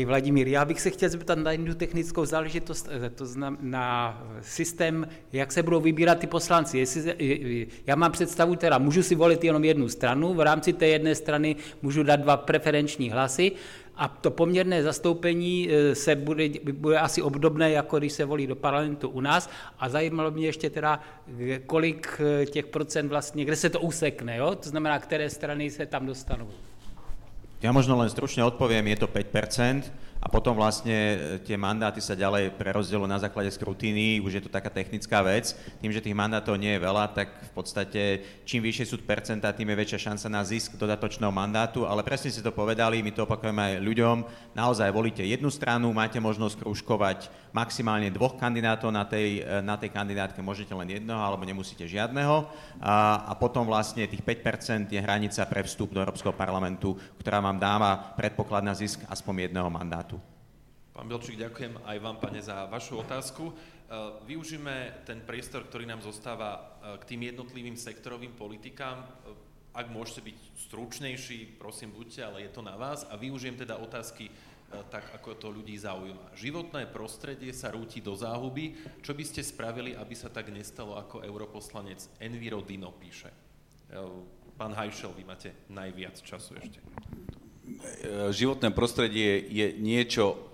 Vladimír. Já bych se chtěl zeptat na jednu technickou záležitost, eh, to znamená na systém, jak se budou vybírat ty poslanci. Jestli, já mám představu, teda můžu si volit jenom jednu stranu, v rámci té jedné strany můžu dát dva preferenční hlasy a to poměrné zastoupení eh, se bude, bude asi obdobné, jako když se volí do parlamentu u nás. A zajímalo mě ještě teda, kolik eh, těch procent vlastně, kde se to usekne, jo? to znamená, které strany se tam dostanou. Ja možno len stručne odpoviem, je to 5%, a potom vlastne e, tie mandáty sa ďalej prerozdelujú na základe skrutíny, už je to taká technická vec. Tým, že tých mandátov nie je veľa, tak v podstate čím vyššie sú percentá, tým je väčšia šanca na zisk dodatočného mandátu, ale presne si to povedali, my to opakujeme aj ľuďom, naozaj volíte jednu stranu, máte možnosť kružkovať maximálne dvoch kandidátov na tej, e, na tej kandidátke, môžete len jedného alebo nemusíte žiadneho a, a potom vlastne tých 5% je hranica pre vstup do Európskeho parlamentu, ktorá vám dáva predpoklad na zisk aspoň jedného mandátu. Pán Belčík, ďakujem aj vám, pane, za vašu otázku. E, využíme ten priestor, ktorý nám zostáva e, k tým jednotlivým sektorovým politikám. E, ak môžete byť stručnejší, prosím, buďte, ale je to na vás. A využijem teda otázky tak, ako to ľudí zaujíma. Životné prostredie sa rúti do záhuby. Čo by ste spravili, aby sa tak nestalo, ako europoslanec Enviro Dino píše? Pán Hajšel, vy máte najviac času ešte. Životné prostredie je niečo,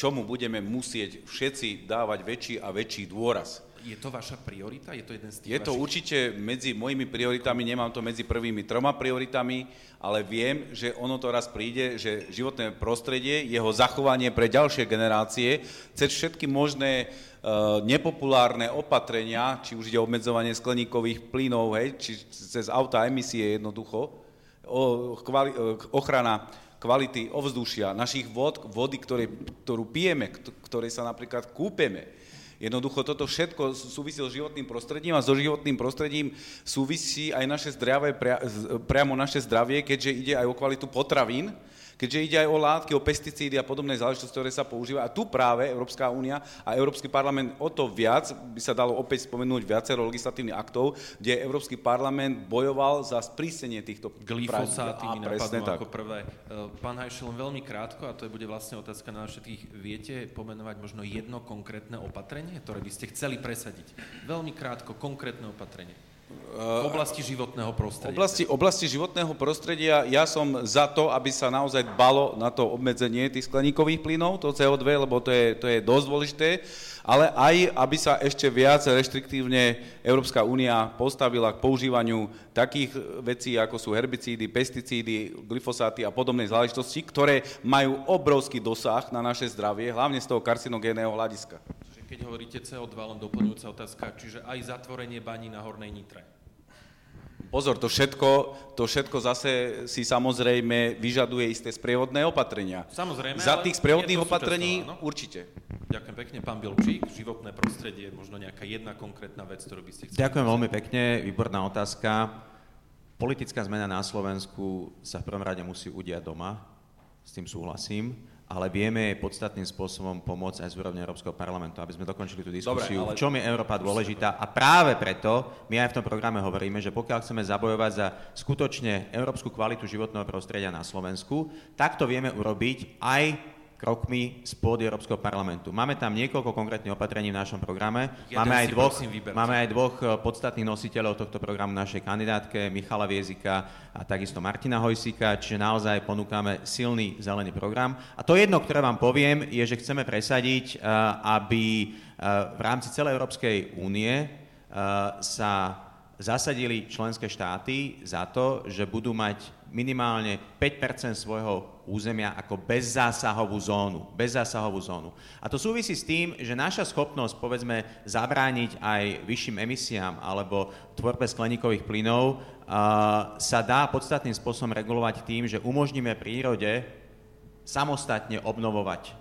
čomu budeme musieť všetci dávať väčší a väčší dôraz. Je to vaša priorita? Je to jeden z tých Je to vašich... určite medzi mojimi prioritami, nemám to medzi prvými troma prioritami, ale viem, že ono to raz príde, že životné prostredie, jeho zachovanie pre ďalšie generácie, cez všetky možné uh, nepopulárne opatrenia, či už ide o obmedzovanie skleníkových plynov, hej, či cez auta emisie jednoducho, o, kvali, ochrana kvality ovzdušia, našich vod, vody, ktoré, ktorú pijeme, ktoré sa napríklad kúpeme, Jednoducho toto všetko súvisí so životným prostredím a so životným prostredím súvisí aj naše zdravie, priamo naše zdravie, keďže ide aj o kvalitu potravín, keďže ide aj o látky, o pesticídy a podobné záležitosti, ktoré sa používajú. A tu práve Európska únia a Európsky parlament o to viac, by sa dalo opäť spomenúť viacero legislatívnych aktov, kde Európsky parlament bojoval za sprísenie týchto Glyfosáty mi napadnú tak. ako prvé. E, pán Hajšel, len veľmi krátko, a to bude vlastne otázka na všetkých, viete pomenovať možno jedno konkrétne opatrenie, ktoré by ste chceli presadiť? Veľmi krátko, konkrétne opatrenie. V oblasti životného prostredia. Oblasti, oblasti životného prostredia ja som za to, aby sa naozaj dbalo na to obmedzenie tých skleníkových plynov, to CO2, lebo to je, to je dosť dôležité, ale aj, aby sa ešte viac reštriktívne Európska únia postavila k používaniu takých vecí, ako sú herbicídy, pesticídy, glyfosáty a podobné záležitosti, ktoré majú obrovský dosah na naše zdravie, hlavne z toho karcinogénneho hľadiska. Keď hovoríte CO2, len doplňujúca otázka, čiže aj zatvorenie baní na Hornej Nitre. Pozor, to všetko, to všetko zase si samozrejme vyžaduje isté sprievodné opatrenia. Samozrejme, Za tých sprievodných opatrení no? určite. Ďakujem pekne, pán Bilčík. Životné prostredie, možno nejaká jedna konkrétna vec, ktorú by ste chceli... Ďakujem veľmi pekne, výborná otázka. Politická zmena na Slovensku sa v prvom rade musí udiať doma, s tým súhlasím ale vieme podstatným spôsobom pomôcť aj z úrovne Európskeho parlamentu, aby sme dokončili tú diskusiu, Dobre, ale... v čom je Európa dôležitá. A práve preto my aj v tom programe hovoríme, že pokiaľ chceme zabojovať za skutočne európsku kvalitu životného prostredia na Slovensku, tak to vieme urobiť aj krokmi pôdy Európskeho parlamentu. Máme tam niekoľko konkrétnych opatrení v našom programe. máme aj, dvoch, máme aj dvoch podstatných nositeľov tohto programu našej kandidátke, Michala Viezika a takisto Martina Hojsika, čiže naozaj ponúkame silný zelený program. A to jedno, ktoré vám poviem, je, že chceme presadiť, eh, aby eh, v rámci celej Európskej únie sa zasadili členské štáty za to, že budú mať minimálne 5% svojho územia ako bezzásahovú zónu. Bezzásahovú zónu. A to súvisí s tým, že naša schopnosť, povedzme, zabrániť aj vyšším emisiám alebo tvorbe skleníkových plynov uh, sa dá podstatným spôsobom regulovať tým, že umožníme prírode samostatne obnovovať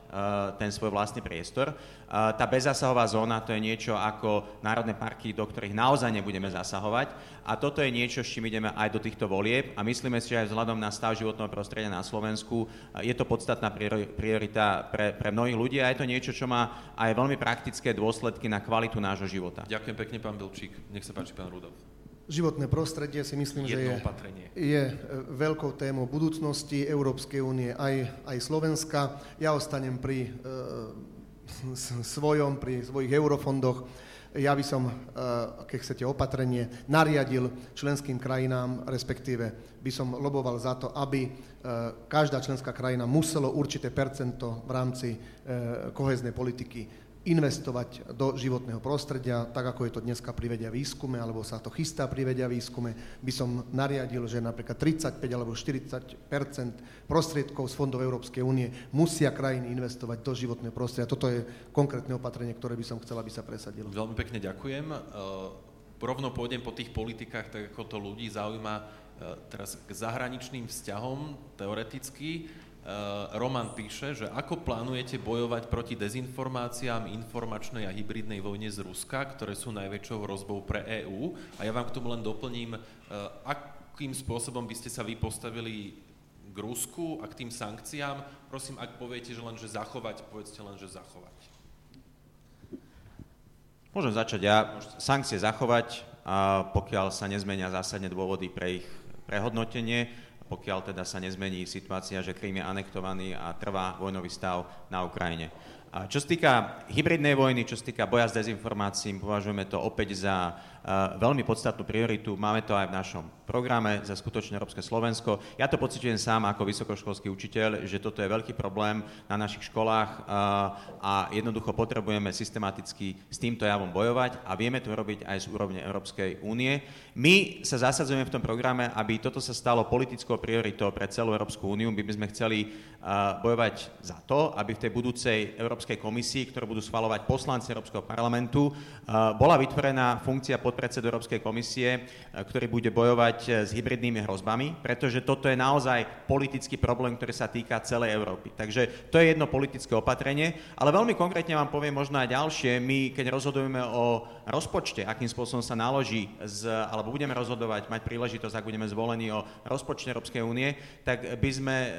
ten svoj vlastný priestor. Uh, tá bezzasahová zóna to je niečo ako národné parky, do ktorých naozaj nebudeme zasahovať a toto je niečo, s čím ideme aj do týchto volieb a myslíme si, že aj vzhľadom na stav životného prostredia na Slovensku uh, je to podstatná priorita pre, pre mnohých ľudí a je to niečo, čo má aj veľmi praktické dôsledky na kvalitu nášho života. Ďakujem pekne, pán Bilčík. Nech sa páči, pán Rudolf. Životné prostredie si myslím, že je, je e, veľkou témou budúcnosti Európskej únie, aj, aj Slovenska. Ja ostanem pri e, svojom, pri svojich eurofondoch. Ja by som, e, keď chcete opatrenie, nariadil členským krajinám, respektíve by som loboval za to, aby e, každá členská krajina muselo určité percento v rámci e, koheznej politiky investovať do životného prostredia, tak ako je to dneska pri vedia výskume, alebo sa to chystá pri vedia výskume, by som nariadil, že napríklad 35 alebo 40% prostriedkov z fondov Európskej únie musia krajiny investovať do životného prostredia. Toto je konkrétne opatrenie, ktoré by som chcel, aby sa presadilo. Veľmi pekne ďakujem. E, rovno pôjdem po tých politikách, tak ako to ľudí zaujíma e, teraz k zahraničným vzťahom teoreticky. Eh, Roman píše, že ako plánujete bojovať proti dezinformáciám, informačnej a hybridnej vojne z Ruska, ktoré sú najväčšou hrozbou pre EÚ. A ja vám k tomu len doplním, eh, akým spôsobom by ste sa vy postavili k Rusku a k tým sankciám. Prosím, ak poviete, že len, že zachovať, povedzte len, že zachovať. Môžem začať ja. Sankcie zachovať, a pokiaľ sa nezmenia zásadne dôvody pre ich prehodnotenie, pokiaľ teda sa nezmení situácia, že Krím je anektovaný a trvá vojnový stav na Ukrajine. Čo sa týka hybridnej vojny, čo sa týka boja s dezinformáciím, považujeme to opäť za veľmi podstatnú prioritu. Máme to aj v našom programe za skutočne Európske Slovensko. Ja to pociťujem sám ako vysokoškolský učiteľ, že toto je veľký problém na našich školách a jednoducho potrebujeme systematicky s týmto javom bojovať a vieme to robiť aj z úrovne Európskej únie. My sa zasadzujeme v tom programe, aby toto sa stalo politickou prioritou pre celú Európsku úniu. My by sme chceli bojovať za to, aby v tej budúcej Európskej komisii, ktorú budú schvalovať poslanci Európskeho parlamentu, bola vytvorená funkcia podpredsedu Európskej komisie, e, ktorý bude bojovať s hybridnými hrozbami, pretože toto je naozaj politický problém, ktorý sa týka celej Európy. Takže to je jedno politické opatrenie, ale veľmi konkrétne vám poviem možno aj ďalšie. My, keď rozhodujeme o rozpočte, akým spôsobom sa naloží, z, alebo budeme rozhodovať, mať príležitosť, ak budeme zvolení o rozpočte Európskej únie, tak by sme, e,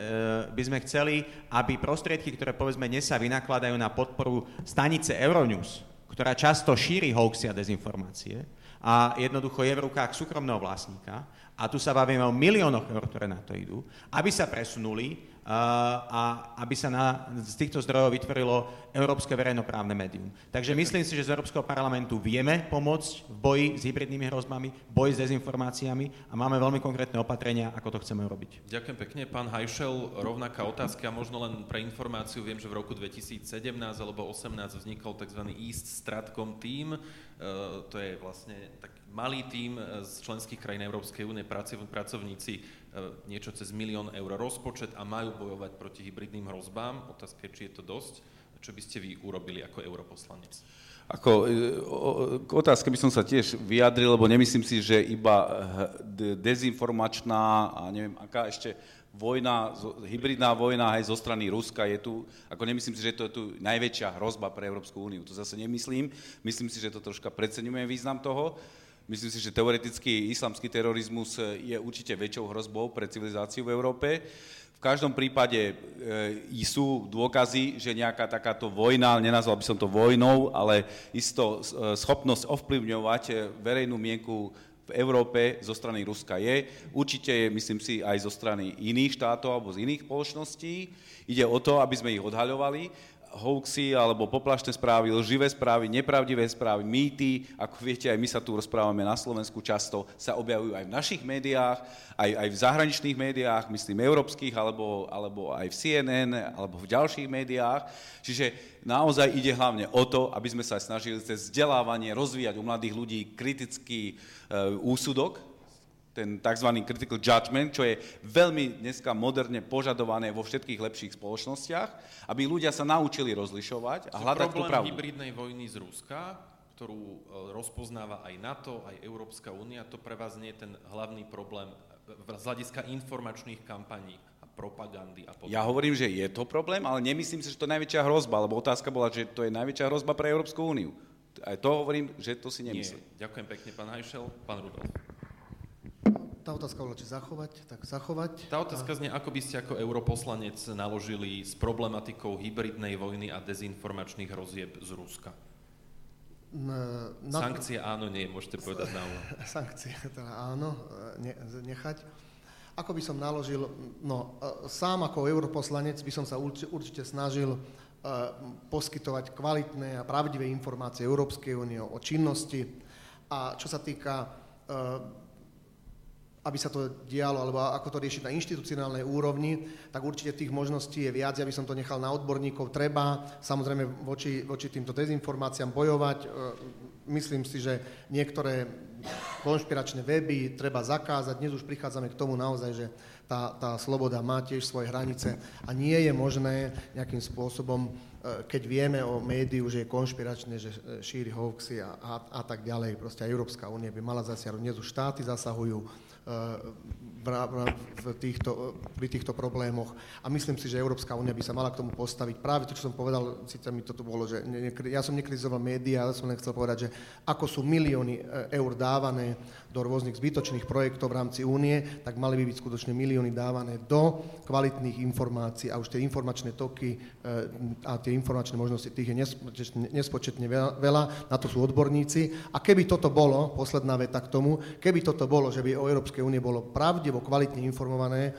by sme chceli, aby prostriedky, ktoré povedzme dnes sa vynakladajú na podporu stanice Euronews, ktorá často šíri hoaxy a dezinformácie, a jednoducho je v rukách súkromného vlastníka a tu sa bavíme o miliónoch eur, ktoré na to idú, aby sa presunuli a aby sa na, z týchto zdrojov vytvorilo Európske verejnoprávne médium. Takže myslím si, že z Európskeho parlamentu vieme pomôcť v boji s hybridnými hrozbami, boji s dezinformáciami a máme veľmi konkrétne opatrenia, ako to chceme robiť. Ďakujem pekne. Pán Hajšel, rovnaká otázka, možno len pre informáciu, viem, že v roku 2017 alebo 2018 vznikol tzv. East Stratcom Team, e, to je vlastne tak malý tím z členských krajín Európskej únie, pracovníci niečo cez milión eur rozpočet a majú bojovať proti hybridným hrozbám. Otázka je, či je to dosť. Čo by ste vy urobili ako europoslanec? Ako, e, k otázke by som sa tiež vyjadril, lebo nemyslím si, že iba dezinformačná a neviem, aká ešte vojna, hybridná vojna aj zo strany Ruska je tu, ako nemyslím si, že to je tu najväčšia hrozba pre Európsku úniu. To zase nemyslím. Myslím si, že to troška preceňujeme význam toho. Myslím si, že teoretický islamský terorizmus je určite väčšou hrozbou pre civilizáciu v Európe. V každom prípade e, sú dôkazy, že nejaká takáto vojna, nenazval by som to vojnou, ale isto e, schopnosť ovplyvňovať e, verejnú mienku v Európe zo strany Ruska je. Určite je, myslím si, aj zo strany iných štátov alebo z iných spoločností. Ide o to, aby sme ich odhaľovali hoaxy alebo poplašné správy, lživé správy, nepravdivé správy, mýty, ako viete, aj my sa tu rozprávame na Slovensku často, sa objavujú aj v našich médiách, aj, aj v zahraničných médiách, myslím európskych, alebo, alebo aj v CNN, alebo v ďalších médiách. Čiže naozaj ide hlavne o to, aby sme sa snažili cez vzdelávanie rozvíjať u mladých ľudí kritický e, úsudok, ten tzv. critical judgment, čo je veľmi dneska moderne požadované vo všetkých lepších spoločnostiach, aby ľudia sa naučili rozlišovať a hľadať tú pravdu. hybridnej vojny z Ruska, ktorú e, rozpoznáva aj NATO, aj Európska únia, to pre vás nie je ten hlavný problém z hľadiska informačných kampaní a propagandy a podobne. Ja hovorím, že je to problém, ale nemyslím si, že to je najväčšia hrozba, lebo otázka bola, že to je najväčšia hrozba pre Európsku úniu. Aj to hovorím, že to si nemyslím. Nie. Ďakujem pekne, pán Hajšel. Pán Rudolf. Tá otázka bola, či zachovať, tak zachovať. Tá otázka znie, ako by ste ako europoslanec naložili s problematikou hybridnej vojny a dezinformačných hrozieb z Ruska? Na, Sankcie áno, nie, môžete povedať na úvod. [LAUGHS] Sankcie teda áno, ne, nechať. Ako by som naložil, no sám ako europoslanec by som sa určite snažil uh, poskytovať kvalitné a pravdivé informácie Európskej únie o činnosti a čo sa týka aby sa to dialo, alebo ako to riešiť na inštitucionálnej úrovni, tak určite tých možností je viac, aby som to nechal na odborníkov. Treba samozrejme voči, voči týmto dezinformáciám bojovať. E, myslím si, že niektoré konšpiračné weby treba zakázať. Dnes už prichádzame k tomu naozaj, že tá, tá sloboda má tiež svoje hranice a nie je možné nejakým spôsobom, e, keď vieme o médiu, že je konšpiračné, že šíri hoaxy a, a, a tak ďalej. Proste Európska únie by mala zasiahnuť. Dnes už štáty zasahujú v, týchto, pri týchto problémoch. A myslím si, že Európska únia by sa mala k tomu postaviť. Práve to, čo som povedal, síce mi toto bolo, že ne, ja som nekritizoval médiá, ale som len chcel povedať, že ako sú milióny e, eur dávané do rôznych zbytočných projektov v rámci únie, tak mali by byť skutočne milióny dávané do kvalitných informácií a už tie informačné toky e, a tie informačné možnosti, tých je nespočetne veľa, na to sú odborníci. A keby toto bolo, posledná veta k tomu, keby toto bolo, že by o Európskej únie bolo pravdivo, kvalitne informované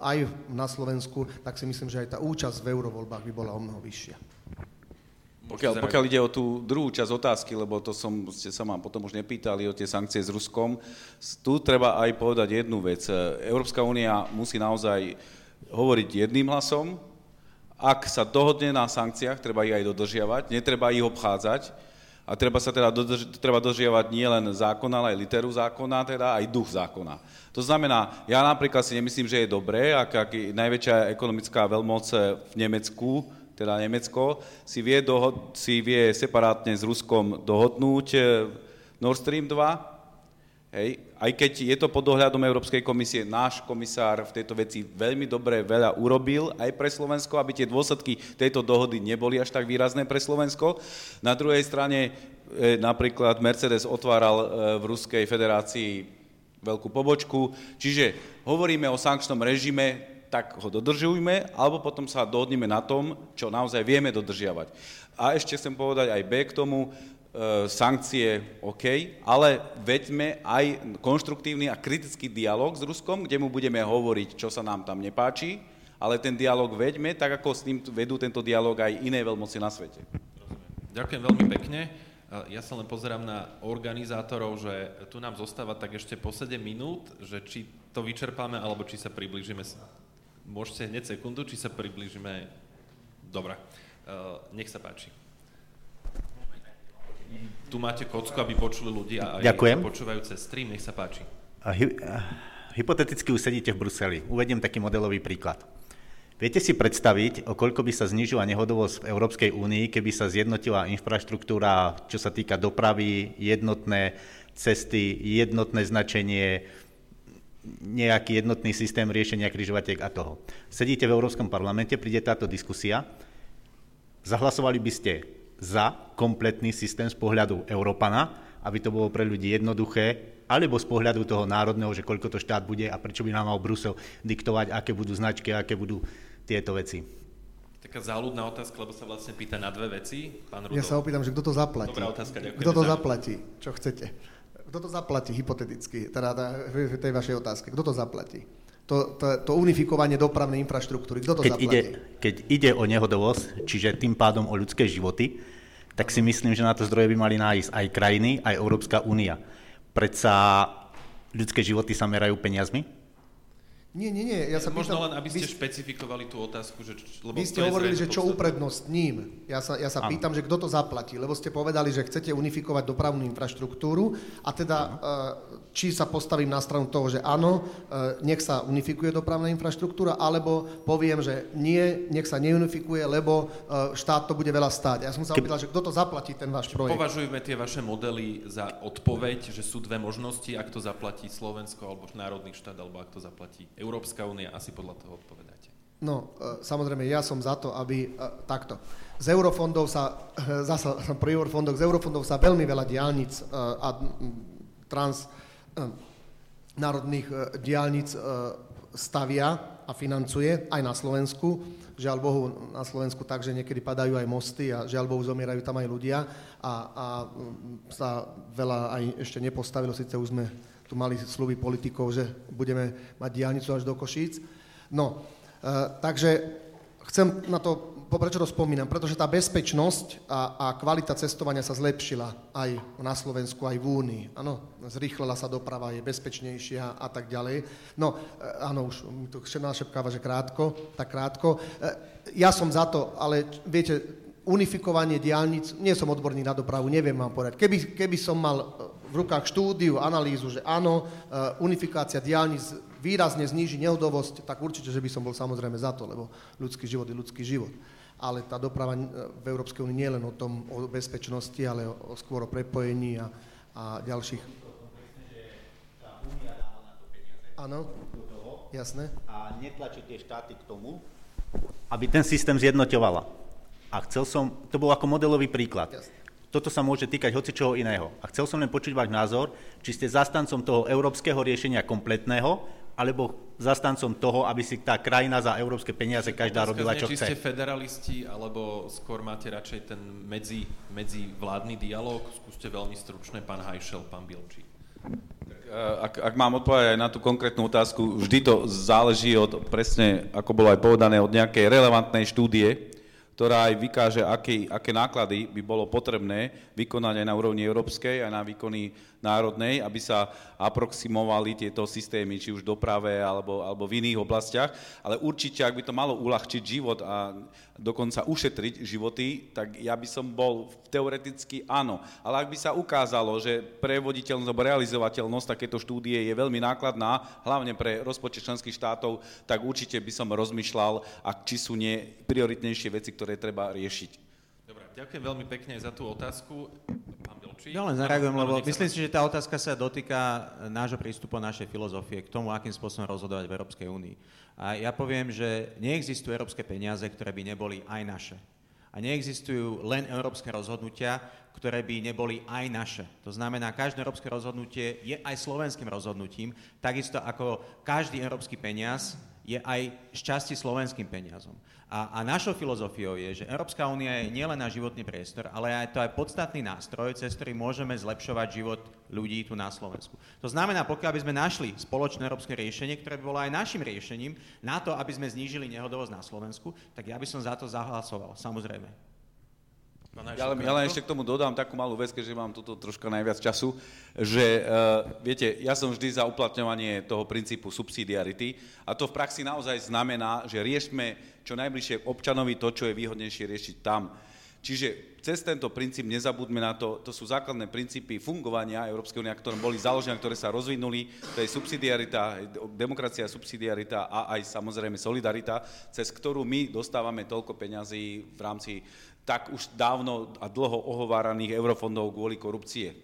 aj na Slovensku, tak si myslím, že aj tá účasť v eurovoľbách by bola o mnoho vyššia. Pokiaľ, pokiaľ ide o tú druhú časť otázky, lebo to som, ste sa ma potom už nepýtali o tie sankcie s Ruskom, tu treba aj povedať jednu vec. Európska únia musí naozaj hovoriť jedným hlasom, ak sa dohodne na sankciách, treba ich aj dodržiavať, netreba ich obchádzať a treba sa teda dodrži- treba dodržiavať nie len zákon, ale aj literu zákona, teda aj duch zákona. To znamená, ja napríklad si nemyslím, že je dobré, ak, ak najväčšia ekonomická veľmoc v Nemecku, teda Nemecko, si vie, dohod- si vie separátne s Ruskom dohodnúť eh, Nord Stream 2, Hej. Aj keď je to pod dohľadom Európskej komisie, náš komisár v tejto veci veľmi dobre veľa urobil aj pre Slovensko, aby tie dôsledky tejto dohody neboli až tak výrazné pre Slovensko. Na druhej strane e, napríklad Mercedes otváral e, v Ruskej federácii veľkú pobočku, čiže hovoríme o sankčnom režime, tak ho dodržujme, alebo potom sa dohodneme na tom, čo naozaj vieme dodržiavať. A ešte chcem povedať aj B k tomu, E, sankcie OK, ale veďme aj konštruktívny a kritický dialog s Ruskom, kde mu budeme hovoriť, čo sa nám tam nepáči, ale ten dialog veďme, tak ako s ním vedú tento dialog aj iné veľmoci na svete. Ďakujem veľmi pekne. Ja sa len pozerám na organizátorov, že tu nám zostáva tak ešte po 7 minút, že či to vyčerpáme, alebo či sa priblížime. Môžete hneď sekundu, či sa priblížime. Dobre, nech sa páči tu máte kocku, aby počuli ľudia aj Ďakujem. počúvajú cez stream, nech sa páči. Hy, hypoteticky už sedíte v Bruseli. Uvediem taký modelový príklad. Viete si predstaviť, o koľko by sa znižila nehodovosť v Európskej únii, keby sa zjednotila infraštruktúra, čo sa týka dopravy, jednotné cesty, jednotné značenie, nejaký jednotný systém riešenia križovatiek a toho. Sedíte v Európskom parlamente, príde táto diskusia, zahlasovali by ste za kompletný systém z pohľadu Európana, aby to bolo pre ľudí jednoduché, alebo z pohľadu toho národného, že koľko to štát bude a prečo by nám mal Brusel diktovať, aké budú značky, aké budú tieto veci. Taká záľudná otázka, lebo sa vlastne pýta na dve veci. Pán Rudol. Ja sa opýtam, že kto to zaplatí. Dobrá otázka, ďakujem. Kto to zaplatí? Čo chcete? Kto to zaplatí, hypoteticky, teda v tej vašej otázke? Kto to zaplatí? to, to, to unifikovanie dopravnej infraštruktúry. Kto to keď ide, keď ide o nehodovosť, čiže tým pádom o ľudské životy, tak si myslím, že na to zdroje by mali nájsť aj krajiny, aj Európska únia. Predsa ľudské životy sa merajú peniazmi? Nie, nie, nie. Ja sa Možno pýtam, len, aby ste vy, špecifikovali tú otázku, že... Lebo vy ste hovorili, že čo uprednostním. Ja sa, ja sa pýtam, že kto to zaplatí, lebo ste povedali, že chcete unifikovať dopravnú infraštruktúru a teda uh, či sa postavím na stranu toho, že áno, e, nech sa unifikuje dopravná infraštruktúra, alebo poviem, že nie, nech sa neunifikuje, lebo e, štát to bude veľa stáť. Ja som sa opýtal, že kto to zaplatí, ten váš projekt. Považujeme tie vaše modely za odpoveď, že sú dve možnosti, ak to zaplatí Slovensko alebo národný štát, alebo ak to zaplatí Európska únia, asi podľa toho odpovedáte. No, e, samozrejme, ja som za to, aby takto. Z eurofondov sa, zasa [LAUGHS] pri eurofondoch, z eurofondov sa veľmi veľa diálnic a trans, národných e, diálnic e, stavia a financuje aj na Slovensku. Žiaľ Bohu, na Slovensku tak, že niekedy padajú aj mosty a žiaľ Bohu zomierajú tam aj ľudia a, a sa veľa aj ešte nepostavilo, síce už sme tu mali sluby politikov, že budeme mať diálnicu až do Košíc. No, e, takže chcem na to prečo to spomínam? Pretože tá bezpečnosť a, a kvalita cestovania sa zlepšila aj na Slovensku, aj v Únii. Áno, zrýchlila sa doprava, je bezpečnejšia a tak ďalej. No, e, áno, už mi tu našepkáva, že krátko, tak krátko. E, ja som za to, ale viete, unifikovanie diálnic, nie som odborník na dopravu, neviem vám povedať. Keby, keby som mal v rukách štúdiu, analýzu, že áno, unifikácia diálnic výrazne zníži nehodovosť, tak určite, že by som bol samozrejme za to, lebo ľudský život je ľudský život ale tá doprava v Európskej únii nie je len o tom, o bezpečnosti, ale o, o skôr o prepojení a, a ďalších. Áno, jasné. A netlačí tie štáty k tomu, aby ten systém zjednoťovala. A chcel som, to bol ako modelový príklad. Jasné. Toto sa môže týkať hoci čoho iného. A chcel som len počuť váš názor, či ste zastancom toho európskeho riešenia kompletného, alebo zastancom toho, aby si tá krajina za európske peniaze každá robila, čo či chce. ste federalisti, alebo skôr máte radšej ten medzi, medzivládny dialog? Skúste veľmi stručne, pán Hajšel, pán Bilčík. E, ak, ak mám odpovedať aj na tú konkrétnu otázku, vždy to záleží od presne, ako bolo aj povedané, od nejakej relevantnej štúdie, ktorá aj vykáže, aké, aké náklady by bolo potrebné vykonať aj na úrovni európskej, aj na výkony národnej, aby sa aproximovali tieto systémy, či už v doprave alebo, alebo v iných oblastiach. Ale určite, ak by to malo uľahčiť život a dokonca ušetriť životy, tak ja by som bol teoreticky áno. Ale ak by sa ukázalo, že prevoditeľnosť alebo realizovateľnosť takéto štúdie je veľmi nákladná, hlavne pre rozpočet členských štátov, tak určite by som rozmýšľal, ak či sú nie prioritnejšie veci, ktoré treba riešiť. Dobre, ďakujem veľmi pekne za tú otázku. Pán Bilčí. Ja len zareagujem, lebo myslím si, že tá otázka sa dotýka nášho prístupu, našej filozofie k tomu, akým spôsobom rozhodovať v Európskej únii. A ja poviem, že neexistujú európske peniaze, ktoré by neboli aj naše. A neexistujú len európske rozhodnutia, ktoré by neboli aj naše. To znamená, každé európske rozhodnutie je aj slovenským rozhodnutím, takisto ako každý európsky peniaz je aj z časti slovenským peniazom. A, a našou filozofiou je, že Európska únia je nielen na životný priestor, ale aj to aj podstatný nástroj, cez ktorý môžeme zlepšovať život ľudí tu na Slovensku. To znamená, pokiaľ by sme našli spoločné európske riešenie, ktoré by bolo aj našim riešením na to, aby sme znížili nehodovosť na Slovensku, tak ja by som za to zahlasoval, samozrejme. Ja len, ja len ešte k tomu dodám takú malú vec, keďže mám tuto troška najviac času, že uh, viete, ja som vždy za uplatňovanie toho princípu subsidiarity a to v praxi naozaj znamená, že riešme čo najbližšie občanovi to, čo je výhodnejšie riešiť tam. Čiže cez tento princíp nezabudme na to, to sú základné princípy fungovania Európskej únie, ktoré boli založené, ktoré sa rozvinuli, to je subsidiarita, demokracia, subsidiarita a aj samozrejme solidarita, cez ktorú my dostávame toľko peňazí v rámci tak už dávno a dlho ohováraných eurofondov kvôli korupcie.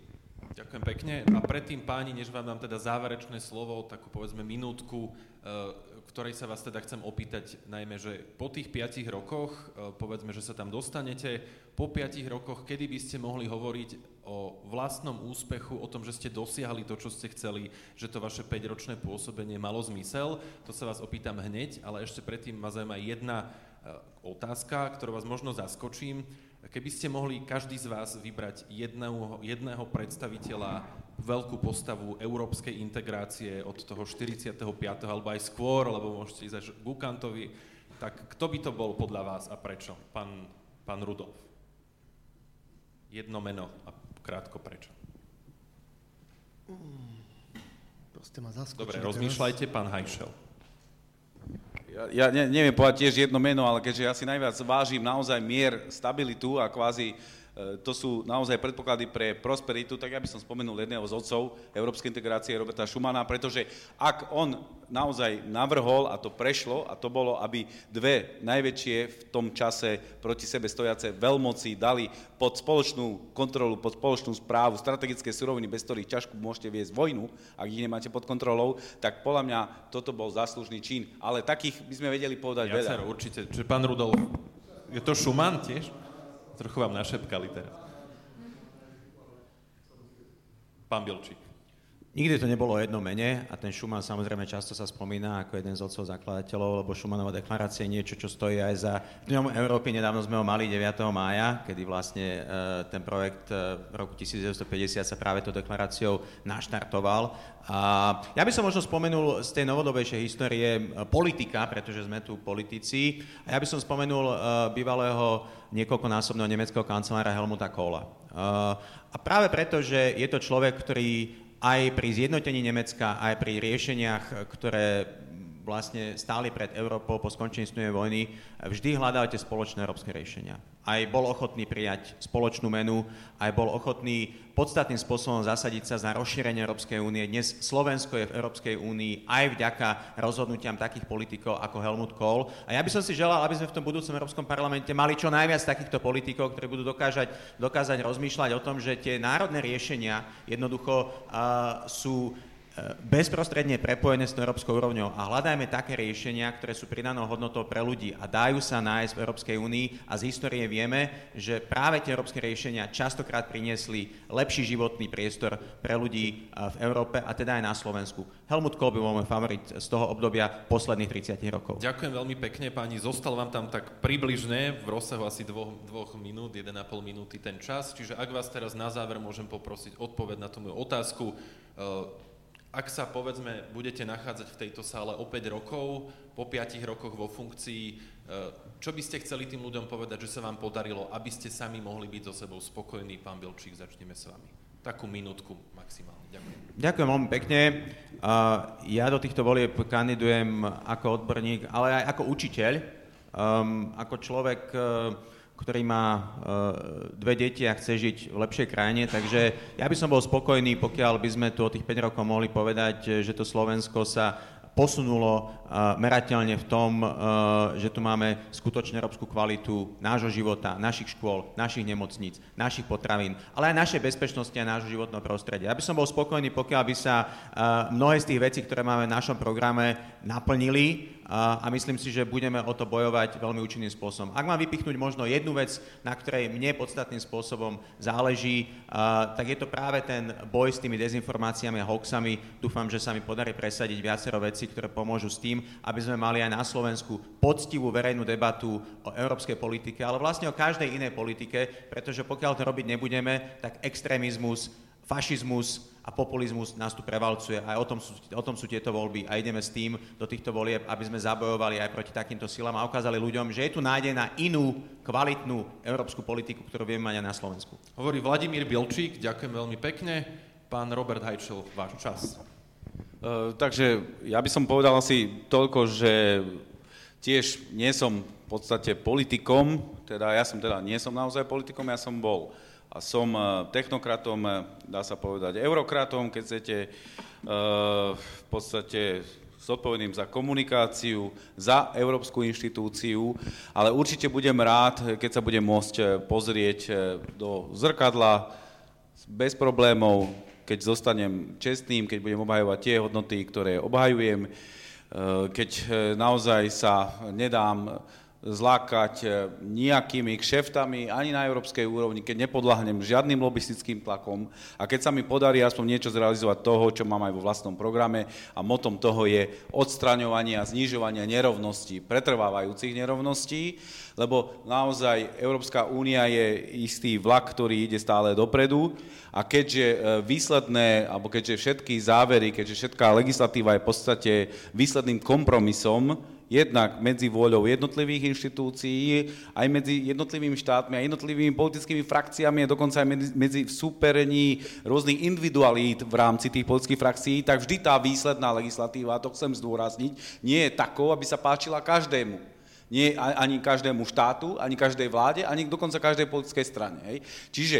Ďakujem pekne. A predtým, páni, než vám dám teda záverečné slovo, takú povedzme minútku, eh, ktorej sa vás teda chcem opýtať, najmä, že po tých piatich rokoch, eh, povedzme, že sa tam dostanete, po piatich rokoch, kedy by ste mohli hovoriť o vlastnom úspechu, o tom, že ste dosiahli to, čo ste chceli, že to vaše 5-ročné pôsobenie malo zmysel, to sa vás opýtam hneď, ale ešte predtým ma zaujíma jedna E, otázka, ktorú vás možno zaskočím. Keby ste mohli každý z vás vybrať jedného, jedného predstaviteľa, veľkú postavu európskej integrácie od toho 45. alebo aj skôr, lebo môžete ísť až k Gukantovi, tak kto by to bol podľa vás a prečo? Pán, pán Rudolf. Jedno meno a krátko prečo. Hmm, proste ma Dobre, rozmýšľajte, pán Hajšel. Ja, ja ne, neviem povedať tiež jedno meno, ale keďže ja si najviac vážim naozaj mier, stabilitu a kvázi to sú naozaj predpoklady pre prosperitu, tak ja by som spomenul jedného z otcov európskej integrácie, Roberta Schumana, pretože ak on naozaj navrhol, a to prešlo, a to bolo, aby dve najväčšie v tom čase proti sebe stojace veľmoci dali pod spoločnú kontrolu, pod spoločnú správu strategické suroviny, bez ktorých ťažko môžete viesť vojnu, ak ich nemáte pod kontrolou, tak podľa mňa toto bol záslužný čin. Ale takých by sme vedeli povedať Viacero, veľa. určite. Čiže pán Rudolf, je to Schumann tiež? Trochu vám našepkali teraz. Pán Bilčík. Nikdy to nebolo o jednom mene a ten Schumann samozrejme často sa spomína ako jeden z otcov zakladateľov, lebo Schumannova deklarácia je niečo, čo stojí aj za Dňom Európy. Nedávno sme ho mali 9. mája, kedy vlastne e, ten projekt e, v roku 1950 sa práve to deklaráciou naštartoval. A ja by som možno spomenul z tej novodobejšej histórie e, politika, pretože sme tu politici. A ja by som spomenul bývalého niekoľkonásobného nemeckého kancelára Helmuta Kohla. A práve preto, že je to človek, ktorý aj pri zjednotení Nemecka, aj pri riešeniach, ktoré vlastne stáli pred Európou po skončení studenej vojny, vždy hľadali tie spoločné európske riešenia. Aj bol ochotný prijať spoločnú menu, aj bol ochotný podstatným spôsobom zasadiť sa za rozšírenie Európskej únie. Dnes Slovensko je v Európskej únii aj vďaka rozhodnutiam takých politikov ako Helmut Kohl. A ja by som si želal, aby sme v tom budúcom Európskom parlamente mali čo najviac takýchto politikov, ktorí budú dokážať, dokázať rozmýšľať o tom, že tie národné riešenia jednoducho uh, sú bezprostredne prepojené s európskou úrovňou a hľadajme také riešenia, ktoré sú pridanou hodnotou pre ľudí a dajú sa nájsť v Európskej únii a z histórie vieme, že práve tie európske riešenia častokrát priniesli lepší životný priestor pre ľudí v Európe a teda aj na Slovensku. Helmut Kohl by bol môj favorit z toho obdobia posledných 30 rokov. Ďakujem veľmi pekne, páni. Zostal vám tam tak približne v rozsahu asi dvoch, dvoch minút, 1,5 minúty ten čas. Čiže ak vás teraz na záver môžem poprosiť odpoveď na tú moju otázku, ak sa, povedzme, budete nachádzať v tejto sále o 5 rokov, po 5 rokoch vo funkcii, e, čo by ste chceli tým ľuďom povedať, že sa vám podarilo, aby ste sami mohli byť so sebou spokojní? Pán Bilčík, začneme s vami. Takú minútku maximálne. Ďakujem. Ďakujem veľmi pekne. Ja do týchto volieb kandidujem ako odborník, ale aj ako učiteľ, um, ako človek, ktorý má e, dve deti a chce žiť v lepšej krajine. Takže ja by som bol spokojný, pokiaľ by sme tu o tých 5 rokov mohli povedať, že to Slovensko sa posunulo merateľne v tom, že tu máme skutočne európsku kvalitu nášho života, našich škôl, našich nemocníc, našich potravín, ale aj našej bezpečnosti a nášho životného prostredia. Ja by som bol spokojný, pokiaľ by sa mnohé z tých vecí, ktoré máme v našom programe, naplnili a myslím si, že budeme o to bojovať veľmi účinným spôsobom. Ak mám vypichnúť možno jednu vec, na ktorej mne podstatným spôsobom záleží, tak je to práve ten boj s tými dezinformáciami a hoaxami. Dúfam, že sa mi podarí presadiť viacero vecí, ktoré pomôžu s tým, aby sme mali aj na Slovensku poctivú verejnú debatu o európskej politike, ale vlastne o každej inej politike, pretože pokiaľ to robiť nebudeme, tak extrémizmus, fašizmus, a populizmus nás tu prevalcuje. Aj o tom, sú, o tom sú tieto voľby a ideme s tým do týchto volieb, aby sme zabojovali aj proti takýmto silám a ukázali ľuďom, že je tu nádej na inú, kvalitnú európsku politiku, ktorú vieme mať aj na Slovensku. Hovorí Vladimír Bilčík, ďakujem veľmi pekne. Pán Robert Hajčel, váš čas. Uh, takže ja by som povedal asi toľko, že tiež nie som v podstate politikom, teda ja som teda nie som naozaj politikom, ja som bol a som eh, technokratom, eh, dá sa povedať eurokratom, keď chcete, eh, v podstate zodpovedným za komunikáciu, za európsku inštitúciu, ale určite budem rád, keď sa budem môcť pozrieť do zrkadla bez problémov, keď zostanem čestným, keď budem obhajovať tie hodnoty, ktoré obhajujem, keď naozaj sa nedám zlákať e, nejakými kšeftami ani na európskej úrovni, keď nepodľahnem žiadnym lobistickým tlakom. A keď sa mi podarí aspoň niečo zrealizovať toho, čo mám aj vo vlastnom programe a motom toho je odstraňovanie a znižovanie nerovností, pretrvávajúcich nerovností, lebo naozaj Európska únia je istý vlak, ktorý ide stále dopredu. A keďže e, výsledné, alebo keďže všetky závery, keďže všetká legislatíva je v podstate výsledným kompromisom, jednak medzi vôľou jednotlivých inštitúcií, aj medzi jednotlivými štátmi a jednotlivými politickými frakciami a dokonca aj medzi, medzi súperení rôznych individualít v rámci tých politických frakcií, tak vždy tá výsledná legislatíva, to chcem zdôrazniť, nie je takou, aby sa páčila každému. Nie ani každému štátu, ani každej vláde, ani dokonca každej politickej strane. Hej. Čiže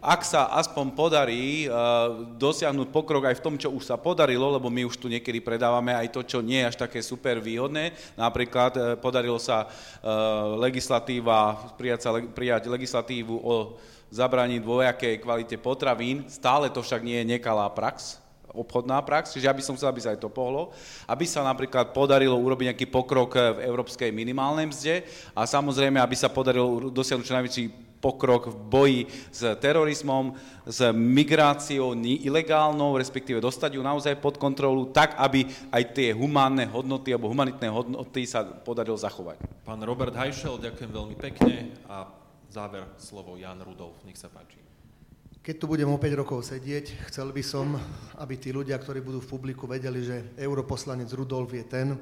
ak sa aspoň podarí uh, dosiahnuť pokrok aj v tom, čo už sa podarilo, lebo my už tu niekedy predávame aj to, čo nie je až také super výhodné. Napríklad uh, podarilo sa uh, legislatíva, prijať, sa, prijať legislatívu o zabraní dvojakej kvalite potravín. Stále to však nie je nekalá prax, obchodná prax, čiže ja by som chcel, aby sa aj to pohlo, aby sa napríklad podarilo urobiť nejaký pokrok v európskej minimálnej mzde a samozrejme, aby sa podarilo dosiahnuť čo najväčší pokrok v boji s terorizmom, s migráciou ilegálnou, respektíve dostať ju naozaj pod kontrolu, tak, aby aj tie humánne hodnoty alebo humanitné hodnoty sa podarilo zachovať. Pán Robert Hajšel, ďakujem veľmi pekne a záver slovo Jan Rudolf, nech sa páči. Keď tu budem o 5 rokov sedieť, chcel by som, aby tí ľudia, ktorí budú v publiku, vedeli, že europoslanec Rudolf je ten,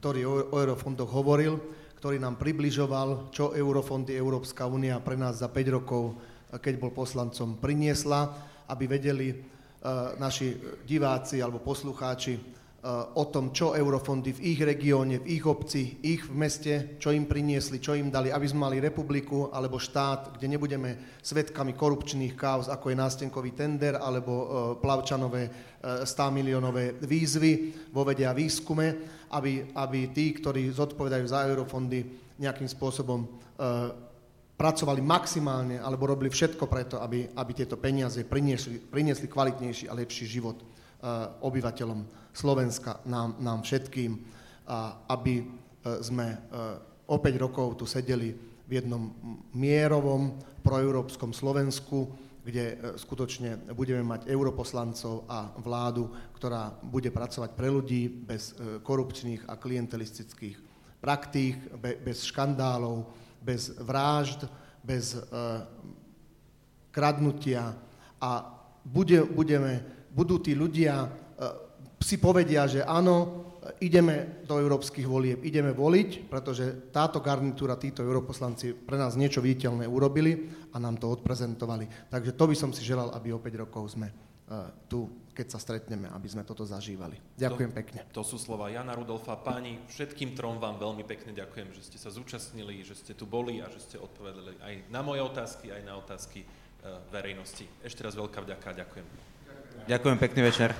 ktorý o eurofondoch hovoril, ktorý nám približoval, čo eurofondy Európska únia pre nás za 5 rokov, keď bol poslancom, priniesla, aby vedeli uh, naši diváci alebo poslucháči o tom, čo eurofondy v ich regióne, v ich obci, ich v meste, čo im priniesli, čo im dali, aby sme mali republiku alebo štát, kde nebudeme svetkami korupčných káuz, ako je nástenkový tender alebo uh, plavčanové 100 miliónové výzvy vo vede a výskume, aby, aby tí, ktorí zodpovedajú za eurofondy, nejakým spôsobom pracovali maximálne alebo robili všetko preto, aby, aby tieto peniaze priniesli, priniesli kvalitnejší a lepší život obyvateľom Slovenska, nám, nám všetkým, aby e, sme e, o 5 rokov tu sedeli v jednom mierovom proeurópskom Slovensku, kde skutočne budeme mať europoslancov a vládu, ktorá bude pracovať pre ľudí bez korupčných a klientelistických praktík, bez škandálov, bez vražd, bez kradnutia. A bude, budeme, budú tí ľudia si povedia, že áno, ideme do európskych volieb, ideme voliť, pretože táto garnitúra, títo europoslanci pre nás niečo viditeľné urobili a nám to odprezentovali. Takže to by som si želal, aby o 5 rokov sme uh, tu, keď sa stretneme, aby sme toto zažívali. Ďakujem to, pekne. To sú slova Jana Rudolfa. Páni, všetkým trom vám veľmi pekne ďakujem, že ste sa zúčastnili, že ste tu boli a že ste odpovedali aj na moje otázky, aj na otázky uh, verejnosti. Ešte raz veľká vďaka, ďakujem. Ďakujem, pekný večer.